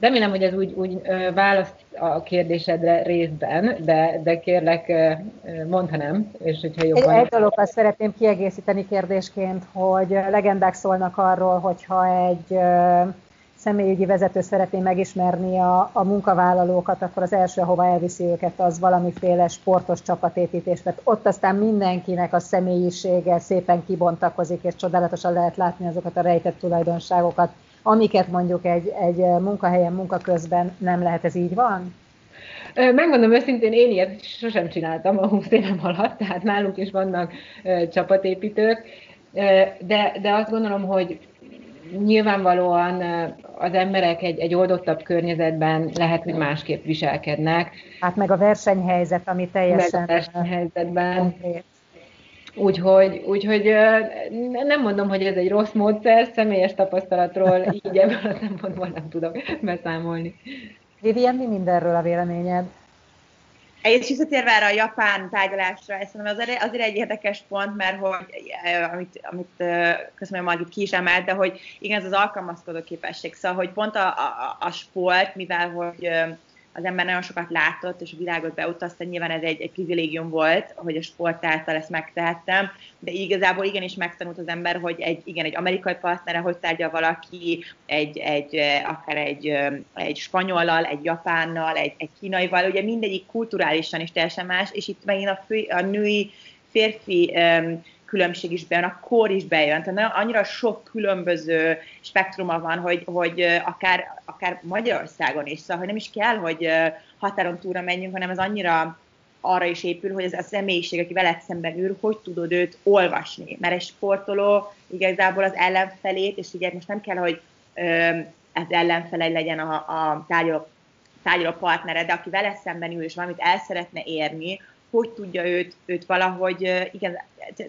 remélem, hogy ez úgy, úgy választ a kérdésedre részben, de, de kérlek, mondta nem, és hogyha jobban... Egy, egy dologgal szeretném kiegészíteni kérdésként, hogy legendák szólnak arról, hogyha egy személyügyi vezető szeretné megismerni a, a munkavállalókat, akkor az első, ahova elviszi őket, az valamiféle sportos csapatépítés, mert ott aztán mindenkinek a személyisége szépen kibontakozik, és csodálatosan lehet látni azokat a rejtett tulajdonságokat, amiket mondjuk egy, egy munkahelyen, munkaközben nem lehet, ez így van? Megmondom őszintén, én ilyet sosem csináltam a 20 évem alatt, tehát nálunk is vannak csapatépítők, de, de azt gondolom, hogy nyilvánvalóan az emberek egy, egy oldottabb környezetben lehet, hogy másképp viselkednek. Hát meg a versenyhelyzet, ami teljesen... Meg a versenyhelyzetben. Úgyhogy, úgyhogy nem mondom, hogy ez egy rossz módszer, személyes tapasztalatról így ebből a szempontból nem tudok beszámolni. Vivian, mi mindenről a véleményed? És visszatérve erre a japán tárgyalásra, ezt mondom, azért, azért egy érdekes pont, mert hogy, amit, amit köszönöm, Margit ki is emelt, de hogy igen, ez az alkalmazkodó képesség. Szóval, hogy pont a, a, a sport, mivel hogy az ember nagyon sokat látott, és a világot beutazta, nyilván ez egy, egy privilégium volt, hogy a sport által ezt megtehettem, de igazából igenis megtanult az ember, hogy egy, igen, egy amerikai partnere, hogy tárgya valaki, egy, egy, akár egy, egy spanyollal, egy japánnal, egy, egy kínaival, ugye mindegyik kulturálisan is teljesen más, és itt megint a, fő, a női férfi um, különbség is bejön, a kor is bejön. Tehát annyira sok különböző spektruma van, hogy, hogy akár, akár Magyarországon is, szóval hogy nem is kell, hogy határon túlra menjünk, hanem ez annyira arra is épül, hogy ez a személyiség, aki veled szemben ül, hogy tudod őt olvasni. Mert egy sportoló igazából az ellenfelét, és ugye most nem kell, hogy ez ellenfele legyen a, a tárgyaló, tárgyaló partnere, de aki vele szemben ül, és valamit el szeretne érni, hogy tudja őt, őt valahogy, igen,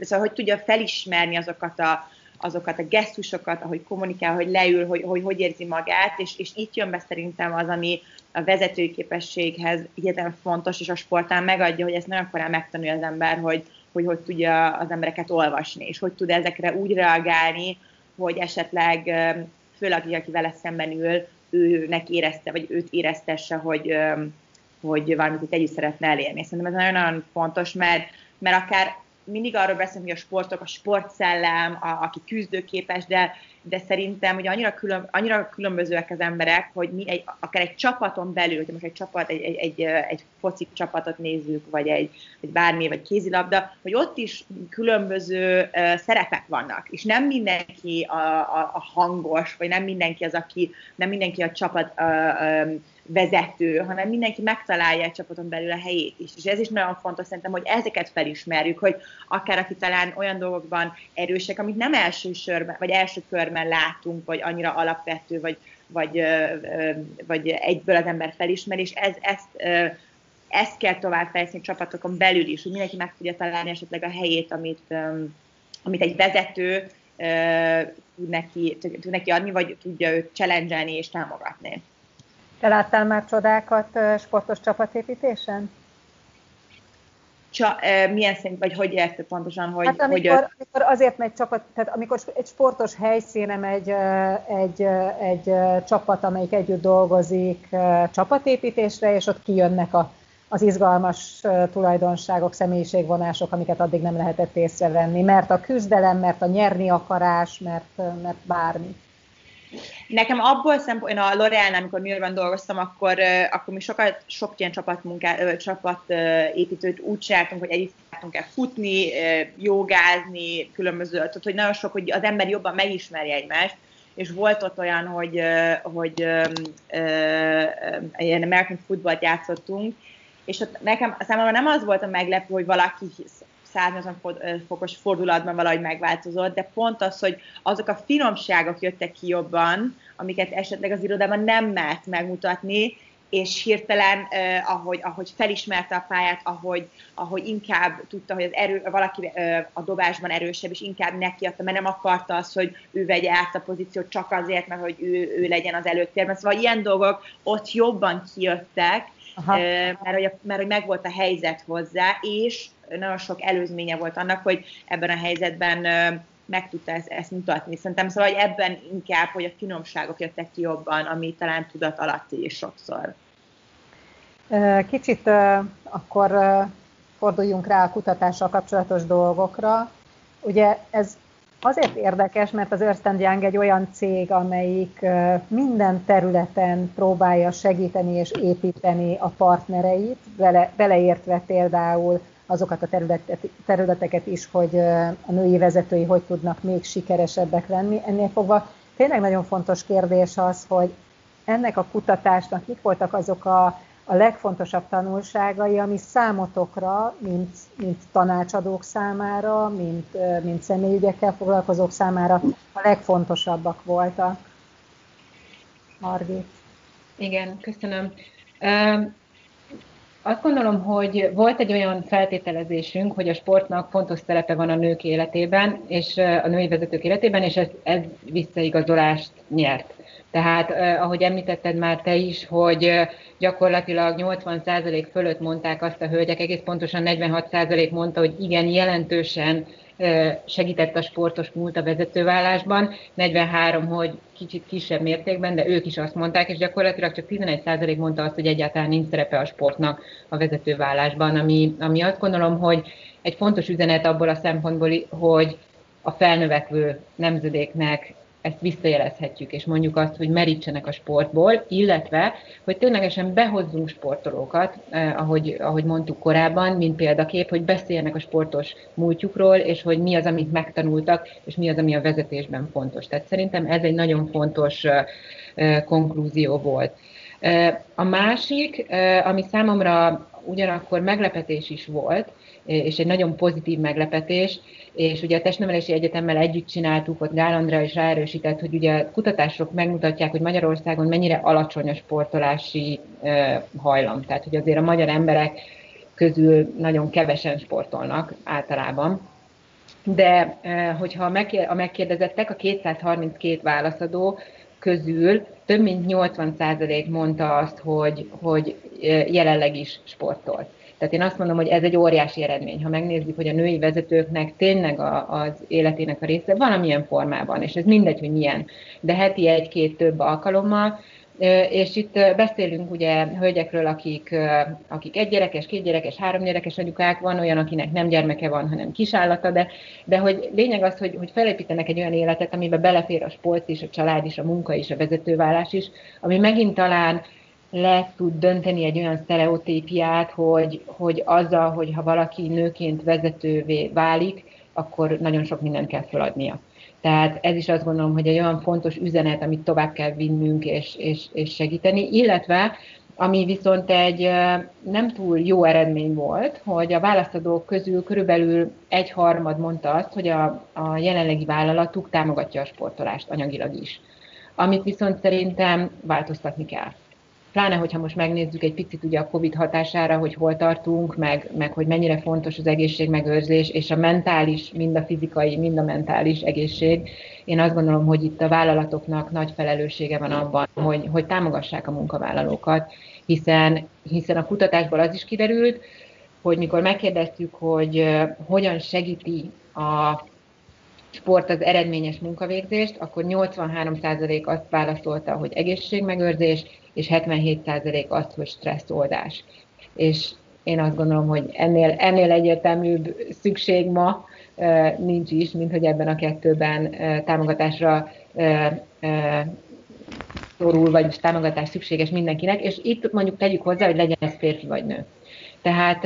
szóval hogy tudja felismerni azokat a, azokat a gesztusokat, ahogy kommunikál, hogy leül, hogy hogy, hogy érzi magát, és, és itt jön be szerintem az, ami a vezetői képességhez hihetetlen fontos, és a sportán megadja, hogy ezt nagyon korán megtanulja az ember, hogy, hogy hogy tudja az embereket olvasni, és hogy tud ezekre úgy reagálni, hogy esetleg, főleg aki vele szemben ül, őnek érezte, vagy őt éreztesse, hogy, hogy valamit itt együtt szeretne elérni. Szerintem ez nagyon-nagyon fontos, mert, mert akár mindig arról beszélünk, hogy a sportok, a sportszellem, a, aki küzdőképes, de, de szerintem hogy annyira, külön, annyira különbözőek az emberek, hogy mi egy, akár egy csapaton belül, hogy most egy csapat, egy, egy, egy, egy foci csapatot nézzük, vagy egy vagy bármi, vagy kézilabda, hogy ott is különböző uh, szerepek vannak, és nem mindenki a, a, a hangos, vagy nem mindenki az, aki, nem mindenki a csapat uh, um, vezető, hanem mindenki megtalálja egy csapaton belül a helyét is. És ez is nagyon fontos szerintem, hogy ezeket felismerjük, hogy akár aki talán olyan dolgokban erősek, amit nem első sörben, vagy első körben látunk, vagy annyira alapvető, vagy, vagy, vagy egyből az ember felismer, és ez, ezt, ezt kell továbbfejleszteni csapatokon belül is, hogy mindenki meg tudja találni esetleg a helyét, amit, amit egy vezető tud neki, tud neki adni, vagy tudja őt challenge és támogatni. Te láttál már csodákat sportos csapatépítésen? Csa, milyen szint, vagy hogy érted pontosan, hogy... Hát amikor, hogy... amikor azért megy csapat, tehát amikor egy sportos helyszínen megy egy, egy, egy csapat, amelyik együtt dolgozik csapatépítésre, és ott kijönnek a, az izgalmas tulajdonságok, személyiségvonások, amiket addig nem lehetett észrevenni, mert a küzdelem, mert a nyerni akarás, mert, mert bármi. Nekem abból szempont, én a L'Oreal-nál, amikor Yorkban dolgoztam, akkor, akkor mi sokat, sok ilyen csapatmunká, csapatépítőt úgy csináltunk, hogy együtt el futni, jogázni, különböző, tehát hogy nagyon sok, hogy az ember jobban megismerje egymást, és volt ott olyan, hogy, hogy ilyen American footballt játszottunk, és ott nekem számomra nem az volt a meglepő, hogy valaki 180 fokos fordulatban valahogy megváltozott, de pont az, hogy azok a finomságok jöttek ki jobban, amiket esetleg az irodában nem mert megmutatni, és hirtelen, eh, ahogy, ahogy felismerte a pályát, ahogy, ahogy inkább tudta, hogy az erő, valaki eh, a dobásban erősebb, és inkább nekiadta, mert nem akarta azt, hogy ő vegye át a pozíciót csak azért, mert hogy ő, ő legyen az előttérben. Szóval ilyen dolgok ott jobban kijöttek, Aha. Mert, hogy, mert hogy megvolt a helyzet hozzá, és nagyon sok előzménye volt annak, hogy ebben a helyzetben meg tudta ezt, ezt mutatni. Szerintem szóval, hogy ebben inkább, hogy a finomságok jöttek ki jobban, ami talán tudat alatti is sokszor. Kicsit akkor forduljunk rá a kutatással kapcsolatos dolgokra. Ugye ez azért érdekes, mert az Ernst Young egy olyan cég, amelyik minden területen próbálja segíteni és építeni a partnereit, bele, beleértve például azokat a területeket is, hogy a női vezetői hogy tudnak még sikeresebbek lenni. Ennél fogva tényleg nagyon fontos kérdés az, hogy ennek a kutatásnak mik voltak azok a, a legfontosabb tanulságai, ami számotokra, mint, mint tanácsadók számára, mint, mint személyügyekkel foglalkozók számára a legfontosabbak voltak. Margit. Igen, köszönöm. Azt gondolom, hogy volt egy olyan feltételezésünk, hogy a sportnak fontos szerepe van a nők életében, és a női vezetők életében, és ez, ez visszaigazolást nyert. Tehát, ahogy említetted már te is, hogy gyakorlatilag 80% fölött mondták azt a hölgyek, egész pontosan 46% mondta, hogy igen, jelentősen segített a sportos múlt a vezetővállásban, 43, hogy kicsit kisebb mértékben, de ők is azt mondták, és gyakorlatilag csak 11% mondta azt, hogy egyáltalán nincs szerepe a sportnak a vezetővállásban, ami, ami azt gondolom, hogy egy fontos üzenet abból a szempontból, hogy a felnövekvő nemzedéknek ezt visszajelezhetjük, és mondjuk azt, hogy merítsenek a sportból, illetve, hogy ténylegesen behozzunk sportolókat, eh, ahogy, ahogy mondtuk korábban, mint példakép, hogy beszéljenek a sportos múltjukról, és hogy mi az, amit megtanultak, és mi az, ami a vezetésben fontos. Tehát szerintem ez egy nagyon fontos eh, eh konklúzió volt. Eh, a másik, eh, ami számomra ugyanakkor meglepetés is volt, és egy nagyon pozitív meglepetés, és ugye a Testnevelési Egyetemmel együtt csináltuk, ott Gál Andrea is ráerősített, hogy ugye kutatások megmutatják, hogy Magyarországon mennyire alacsony a sportolási hajlam. Tehát, hogy azért a magyar emberek közül nagyon kevesen sportolnak általában. De hogyha a megkérdezettek, a 232 válaszadó közül több mint 80% mondta azt, hogy, hogy jelenleg is sportol. Tehát én azt mondom, hogy ez egy óriási eredmény. Ha megnézzük, hogy a női vezetőknek tényleg a, az életének a része valamilyen formában, és ez mindegy, hogy milyen, de heti egy-két több alkalommal, és itt beszélünk ugye hölgyekről, akik, akik egy gyerekes, két gyerekes, három gyerekes anyukák, van olyan, akinek nem gyermeke van, hanem kisállata, de, de hogy lényeg az, hogy, hogy felépítenek egy olyan életet, amiben belefér a sport is, a család is, a munka is, a vezetővállás is, ami megint talán le tud dönteni egy olyan sztereotípiát, hogy, hogy azzal, hogy ha valaki nőként vezetővé válik, akkor nagyon sok mindent kell feladnia. Tehát ez is azt gondolom, hogy egy olyan fontos üzenet, amit tovább kell vinnünk és, és, és segíteni, illetve ami viszont egy nem túl jó eredmény volt, hogy a választadók közül körülbelül egy harmad mondta azt, hogy a, a jelenlegi vállalatuk támogatja a sportolást anyagilag is. Amit viszont szerintem változtatni kell pláne, hogyha most megnézzük egy picit ugye a COVID hatására, hogy hol tartunk, meg, meg hogy mennyire fontos az egészségmegőrzés, és a mentális, mind a fizikai, mind a mentális egészség. Én azt gondolom, hogy itt a vállalatoknak nagy felelőssége van abban, hogy, hogy támogassák a munkavállalókat, hiszen, hiszen a kutatásból az is kiderült, hogy mikor megkérdeztük, hogy hogyan segíti a sport az eredményes munkavégzést, akkor 83% azt válaszolta, hogy egészségmegőrzés, és 77% azt, hogy stresszoldás. És én azt gondolom, hogy ennél, ennél egyértelműbb szükség ma nincs is, mint hogy ebben a kettőben támogatásra szorul, vagy támogatás szükséges mindenkinek, és itt mondjuk tegyük hozzá, hogy legyen ez férfi vagy nő. Tehát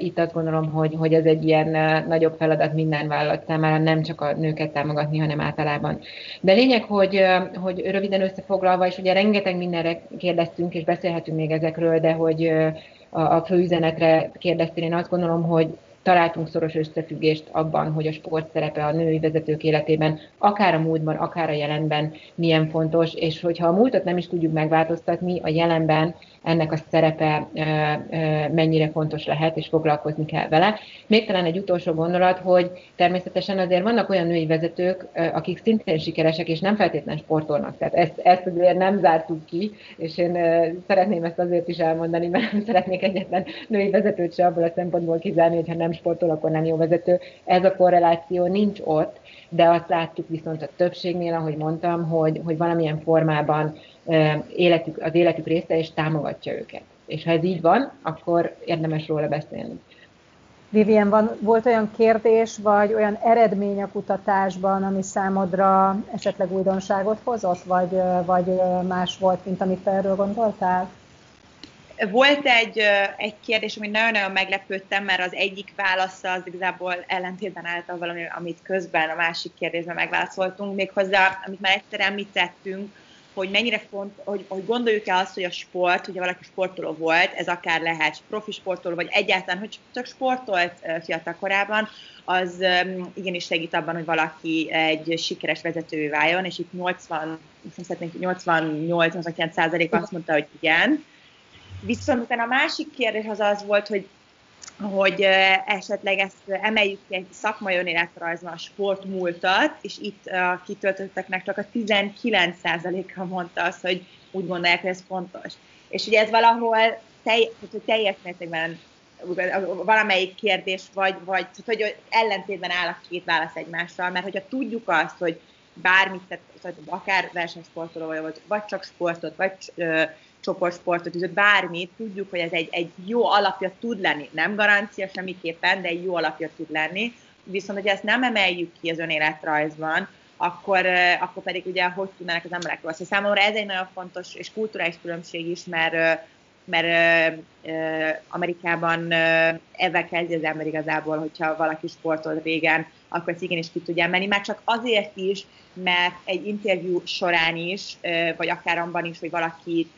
itt azt gondolom, hogy, hogy ez egy ilyen nagyobb feladat minden vállalat számára, nem csak a nőket támogatni, hanem általában. De lényeg, hogy, hogy röviden összefoglalva, és ugye rengeteg mindenre kérdeztünk, és beszélhetünk még ezekről, de hogy a, a fő kérdeztél, én azt gondolom, hogy találtunk szoros összefüggést abban, hogy a sport szerepe a női vezetők életében, akár a múltban, akár a jelenben milyen fontos, és hogyha a múltat nem is tudjuk megváltoztatni, a jelenben ennek a szerepe mennyire fontos lehet, és foglalkozni kell vele. Még talán egy utolsó gondolat, hogy természetesen azért vannak olyan női vezetők, akik szintén sikeresek, és nem feltétlenül sportolnak. Tehát ezt, ezt azért nem zártuk ki, és én szeretném ezt azért is elmondani, mert nem szeretnék egyetlen női vezetőt se abból a szempontból kizárni, hogy ha nem sportol, akkor nem jó vezető. Ez a korreláció nincs ott, de azt láttuk viszont a többségnél, ahogy mondtam, hogy, hogy valamilyen formában életük, az életük része, és támogatja őket. És ha ez így van, akkor érdemes róla beszélni. Vivien, van, volt olyan kérdés, vagy olyan eredmény a kutatásban, ami számodra esetleg újdonságot hozott, vagy, vagy más volt, mint amit erről gondoltál? Volt egy, egy kérdés, amit nagyon-nagyon meglepődtem, mert az egyik válasza az igazából ellentétben állt valami, amit közben a másik kérdésben megválaszoltunk, méghozzá, amit már egyszer említettünk, hogy mennyire font, hogy, hogy gondoljuk el azt, hogy a sport, hogyha valaki sportoló volt, ez akár lehet profi sportoló, vagy egyáltalán, hogy csak sportolt fiatal korában, az igenis segít abban, hogy valaki egy sikeres vezető váljon, és itt 80, 88-89 százalék azt mondta, hogy igen. Viszont utána a másik kérdés az az volt, hogy hogy esetleg ezt emeljük ki egy szakmai önéletrajzban a sportmúltat, és itt a kitöltötteknek csak a 19%-a mondta azt, hogy úgy gondolják, hogy ez fontos. És ugye ez valahol telj, teljes mértékben valamelyik kérdés, vagy, vagy hogy ellentétben áll a két válasz egymással, mert hogyha tudjuk azt, hogy bármit, tehát akár versenysportoló vagy, vagy csak sportot, vagy csoportsportot, és bármit, tudjuk, hogy ez egy, egy jó alapja tud lenni. Nem garancia semmiképpen, de egy jó alapja tud lenni. Viszont, hogy ezt nem emeljük ki az önéletrajzban, akkor, akkor pedig ugye hogy tudnának az emberek. Szóval számomra ez egy nagyon fontos és kulturális különbség is, mert mert Amerikában ebben kezdi az ember igazából, hogyha valaki sportolt régen, akkor ezt igenis ki tudja emelni, már csak azért is, mert egy interjú során is, vagy akár abban is, hogy valakit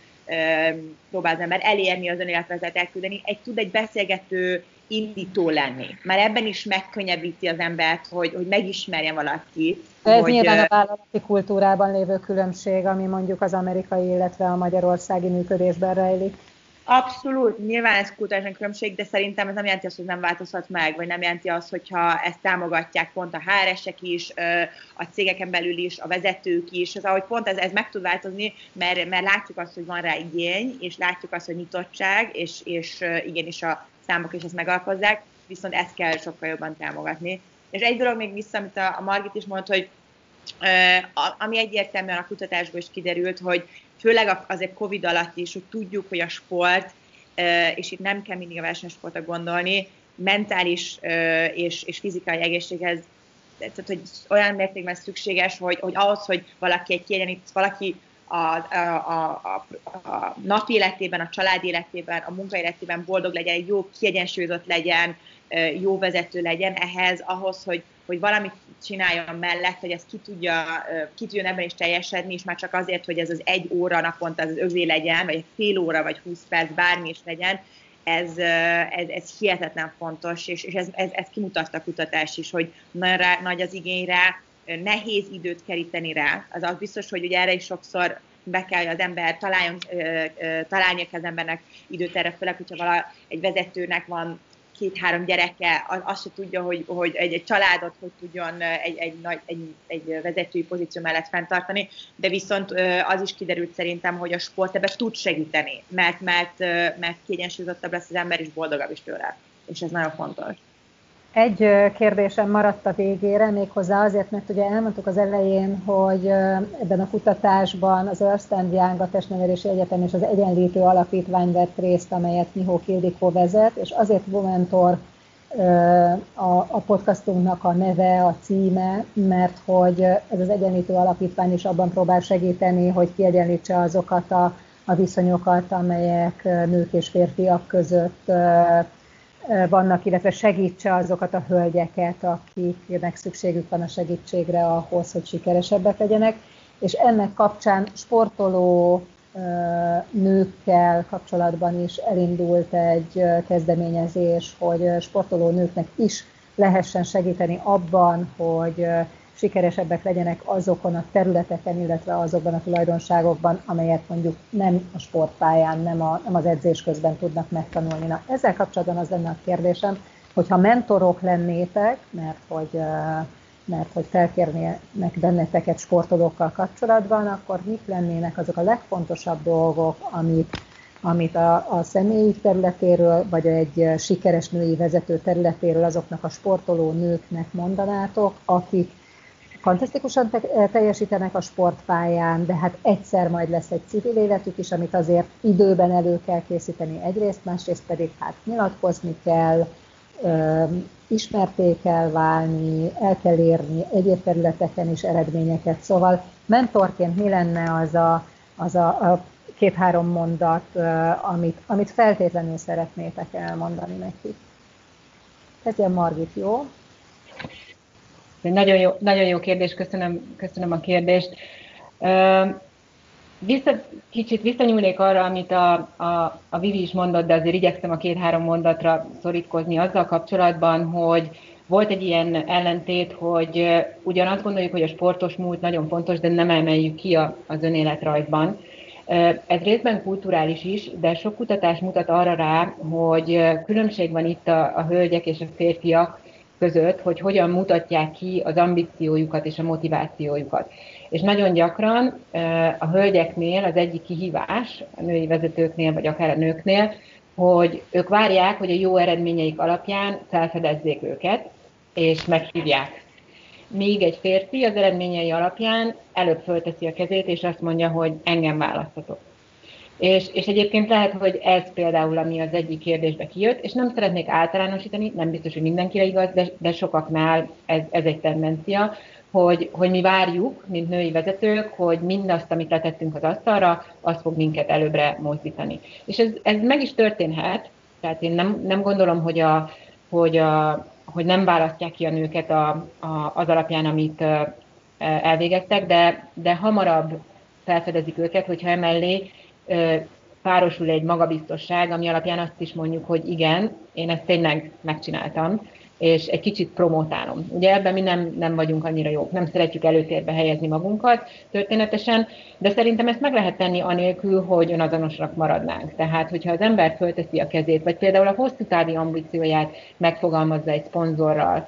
próbál az ember elérni az önéletvezetet elküldeni, egy tud egy beszélgető indító lenni. Már ebben is megkönnyebbíti az embert, hogy, hogy megismerjen valakit. ez hogy, nyilván a vállalati kultúrában lévő különbség, ami mondjuk az amerikai, illetve a magyarországi működésben rejlik. Abszolút, nyilván ez kulturális különbség, de szerintem ez nem jelenti azt, hogy nem változhat meg, vagy nem jelenti azt, hogyha ezt támogatják pont a HR-esek is, a cégeken belül is, a vezetők is, az, ahogy pont ez, ez meg tud változni, mert, mert látjuk azt, hogy van rá igény, és látjuk azt, hogy nyitottság, és, és igenis a számok is ezt megalapozzák, viszont ezt kell sokkal jobban támogatni. És egy dolog még vissza, amit a, a Margit is mondta, hogy ami egyértelműen a kutatásból is kiderült, hogy főleg azért Covid alatt is, hogy tudjuk, hogy a sport, és itt nem kell mindig a versenysportra gondolni, mentális és, és fizikai egészséghez tehát, hogy olyan mértékben szükséges, hogy, hogy ahhoz, hogy valaki egy kiegyenít, valaki a, a, a, a napi életében, a család életében, a munka életében boldog legyen, jó kiegyensúlyozott legyen, jó vezető legyen, ehhez, ahhoz, hogy, hogy valamit csináljon mellett, hogy ezt ki tudja, ki tudjon ebben is teljesedni, és már csak azért, hogy ez az egy óra naponta az övé legyen, vagy egy fél óra, vagy húsz perc, bármi is legyen, ez, ez, ez hihetetlen fontos, és, és ez, ez, ez kimutatta a kutatás is, hogy nagy, rá, nagy az igény rá, nehéz időt keríteni rá. Az az biztos, hogy ugye erre is sokszor be kell, hogy az ember találjon, találnia az embernek időt erre, főleg, hogyha vala, egy vezetőnek van két-három gyereke, az, azt se tudja, hogy, hogy egy, egy családot hogy tudjon egy, egy, nagy, egy, egy vezetői pozíció mellett fenntartani, de viszont az is kiderült szerintem, hogy a sport ebben tud segíteni, mert, mert, mert kiegyensúlyozottabb lesz az ember, és boldogabb is tőle. És ez nagyon fontos. Egy kérdésem maradt a végére, méghozzá azért, mert ugye elmondtuk az elején, hogy ebben a kutatásban az Ernst Young, a Testnevelési Egyetem és az Egyenlítő Alapítvány vett részt, amelyet Mihó Kildikó vezet, és azért Momentor a, podcastunknak a neve, a címe, mert hogy ez az Egyenlítő Alapítvány is abban próbál segíteni, hogy kiegyenlítse azokat a, a viszonyokat, amelyek nők és férfiak között vannak, illetve segítse azokat a hölgyeket, akiknek szükségük van a segítségre ahhoz, hogy sikeresebbek legyenek. És ennek kapcsán sportoló nőkkel kapcsolatban is elindult egy kezdeményezés, hogy sportoló nőknek is lehessen segíteni abban, hogy sikeresebbek legyenek azokon a területeken, illetve azokban a tulajdonságokban, amelyet mondjuk nem a sportpályán, nem, a, nem az edzés közben tudnak megtanulni. Na, ezzel kapcsolatban az lenne a kérdésem, hogyha mentorok lennétek, mert hogy, mert hogy felkérnének benneteket sportolókkal kapcsolatban, akkor mik lennének azok a legfontosabb dolgok, amit, amit a, a személyi területéről, vagy egy sikeres női vezető területéről azoknak a sportoló nőknek mondanátok, akik fantasztikusan te- teljesítenek a sportpályán, de hát egyszer majd lesz egy civil életük is, amit azért időben elő kell készíteni egyrészt, másrészt pedig hát nyilatkozni kell, ismerté kell válni, el kell érni egyéb területeken is eredményeket. Szóval mentorként mi lenne az a, az a, a két-három mondat, amit, amit feltétlenül szeretnétek elmondani nekik? Kezdjen Margit, jó? Nagyon jó, nagyon jó kérdés, köszönöm, köszönöm a kérdést. Vissza, kicsit visszanyúlnék arra, amit a, a, a Vivi is mondott, de azért igyekszem a két-három mondatra szorítkozni azzal kapcsolatban, hogy volt egy ilyen ellentét, hogy ugyan azt gondoljuk, hogy a sportos múlt nagyon fontos, de nem emeljük ki a, az önéletrajzban. Ez részben kulturális is, de sok kutatás mutat arra rá, hogy különbség van itt a, a hölgyek és a férfiak között, hogy hogyan mutatják ki az ambíciójukat és a motivációjukat. És nagyon gyakran a hölgyeknél az egyik kihívás, a női vezetőknél, vagy akár a nőknél, hogy ők várják, hogy a jó eredményeik alapján felfedezzék őket, és meghívják. Míg egy férfi az eredményei alapján előbb fölteszi a kezét, és azt mondja, hogy engem választatok. És, és egyébként lehet, hogy ez például, ami az egyik kérdésbe kijött, és nem szeretnék általánosítani, nem biztos, hogy mindenkire igaz, de, de sokaknál ez, ez egy tendencia, hogy, hogy mi várjuk, mint női vezetők, hogy mindazt, amit letettünk az asztalra, az fog minket előbbre mozdítani. És ez, ez meg is történhet, tehát én nem, nem gondolom, hogy, a, hogy, a, hogy nem választják ki a nőket a, a, az alapján, amit elvégeztek, de, de hamarabb felfedezik őket, hogyha emellé párosul egy magabiztosság, ami alapján azt is mondjuk, hogy igen, én ezt tényleg megcsináltam, és egy kicsit promotálom. Ugye ebben mi nem, nem vagyunk annyira jók, nem szeretjük előtérbe helyezni magunkat történetesen, de szerintem ezt meg lehet tenni anélkül, hogy önazonosak maradnánk. Tehát, hogyha az ember fölteszi a kezét, vagy például a hosszú távi ambícióját megfogalmazza egy szponzorral,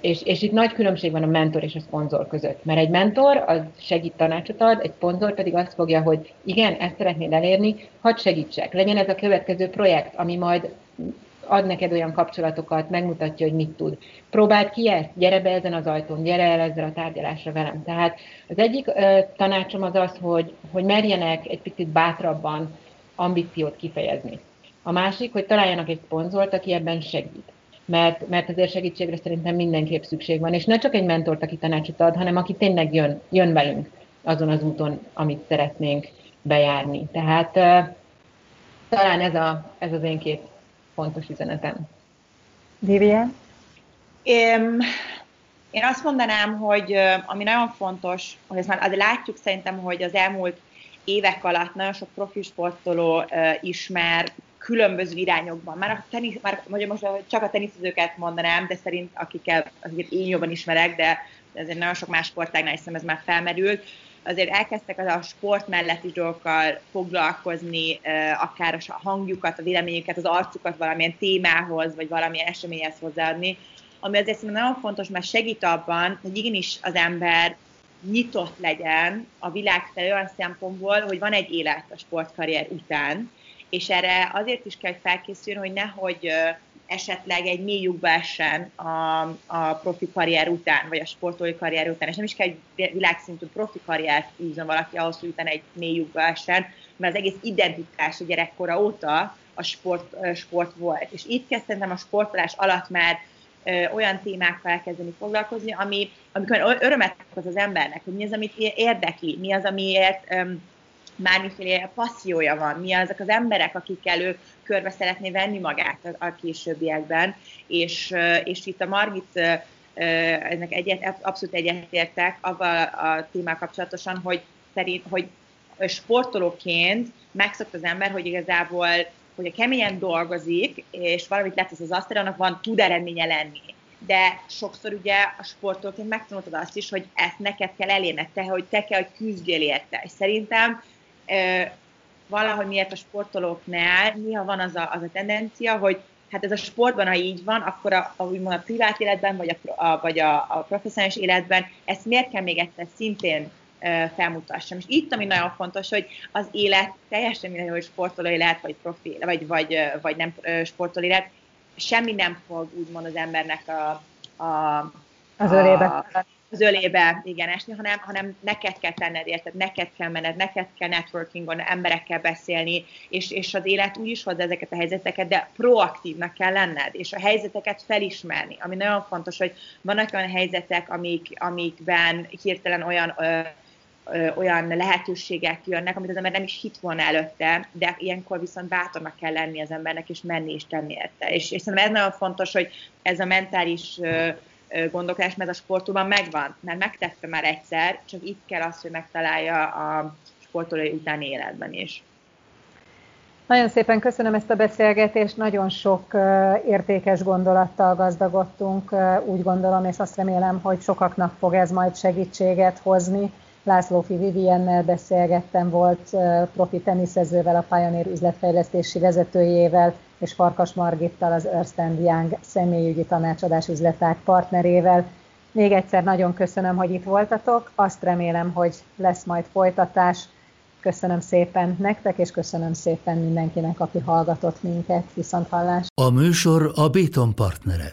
és, és itt nagy különbség van a mentor és a szponzor között. Mert egy mentor az segít tanácsot ad, egy szponzor pedig azt fogja, hogy igen, ezt szeretnéd elérni, hadd segítsek. Legyen ez a következő projekt, ami majd ad neked olyan kapcsolatokat, megmutatja, hogy mit tud. Próbáld ki ezt, gyere be ezen az ajtón, gyere el ezzel a tárgyalásra velem. Tehát az egyik ö, tanácsom az az, hogy, hogy merjenek egy picit bátrabban ambíciót kifejezni. A másik, hogy találjanak egy szponzort, aki ebben segít. Mert, mert azért segítségre szerintem mindenképp szükség van, és ne csak egy mentort, aki tanácsot ad, hanem aki tényleg jön, jön velünk azon az úton, amit szeretnénk bejárni. Tehát uh, talán ez, a, ez az én két fontos üzenetem. Vivian? Én, én azt mondanám, hogy ami nagyon fontos, hogy ezt már azért látjuk szerintem, hogy az elmúlt évek alatt nagyon sok profi sportoló uh, ismer különböző irányokban. Már, a tenisz, már most csak a teniszezőket mondanám, de szerint akikkel, akiket én jobban ismerek, de azért nagyon sok más sportágnál hiszem ez már felmerült, azért elkezdtek az a sport melletti dolgokkal foglalkozni, akár a hangjukat, a véleményüket, az arcukat valamilyen témához, vagy valamilyen eseményhez hozzáadni, ami azért szerintem nagyon fontos, mert segít abban, hogy igenis az ember nyitott legyen a világ felé olyan szempontból, hogy van egy élet a sportkarrier után, és erre azért is kell felkészülni, hogy nehogy esetleg egy mély lyukba essen a, a profi karrier után, vagy a sportolói karrier után, és nem is kell egy világszintű profi karriert űzön valaki ahhoz, hogy utána egy mély lyukba essen, mert az egész identitás a gyerekkora óta a sport, sport volt. És itt kezdtem a sportolás alatt már olyan témákkal elkezdeni foglalkozni, ami, amikor örömet okoz az embernek, hogy mi az, amit érdekli, mi az, amiért öm, bármiféle passziója van, mi azok az emberek, akikkel ő körbe szeretné venni magát a, a későbbiekben, és, és itt a Margit ennek egyet, abszolút egyetértek avval a témával kapcsolatosan, hogy szerint, hogy sportolóként megszokta az ember, hogy igazából, hogy keményen dolgozik, és valamit letesz az asztalra, annak van tud eredménye lenni. De sokszor ugye a sportolóként megtanultad azt is, hogy ezt neked kell elérned, te, hogy te kell, hogy küzdjél érte. És szerintem valahogy miért a sportolóknál néha van az a, az a tendencia, hogy hát ez a sportban, ha így van, akkor a, a, úgymond a privát életben, vagy a, a, vagy a, a professzionális életben ezt miért kell még egyszer szintén felmutassam. És itt, ami nagyon fontos, hogy az élet teljesen mindegy, hogy sportoló élet, vagy profi, vagy, vagy, vagy nem sportoló élet, semmi nem fog úgymond az embernek a, a, az ölébe az ölébe igen esni, hanem, hanem neked kell tenned, érted, neked kell menned, neked kell networkingon, emberekkel beszélni, és, és az élet úgy is hoz ezeket a helyzeteket, de proaktívnak kell lenned, és a helyzeteket felismerni, ami nagyon fontos, hogy vannak olyan helyzetek, amik, amikben hirtelen olyan ö, olyan lehetőségek jönnek, amit az ember nem is hit volna előtte, de ilyenkor viszont bátornak kell lenni az embernek, és menni és tenni érte. És, és szerintem ez nagyon fontos, hogy ez a mentális ö, gondolkodás, mert a sportolóban megvan, mert megtette már egyszer, csak itt kell az, hogy megtalálja a sportolói utáni életben is. Nagyon szépen köszönöm ezt a beszélgetést, nagyon sok értékes gondolattal gazdagodtunk, úgy gondolom, és azt remélem, hogy sokaknak fog ez majd segítséget hozni. Lászlófi Viviennel beszélgettem, volt profi teniszezővel, a Pioneer üzletfejlesztési vezetőjével, és Farkas Margittal, az Ernst Young személyügyi tanácsadás üzletág partnerével. Még egyszer nagyon köszönöm, hogy itt voltatok, azt remélem, hogy lesz majd folytatás. Köszönöm szépen nektek, és köszönöm szépen mindenkinek, aki hallgatott minket. Viszont hallás! A műsor a Béton partnere.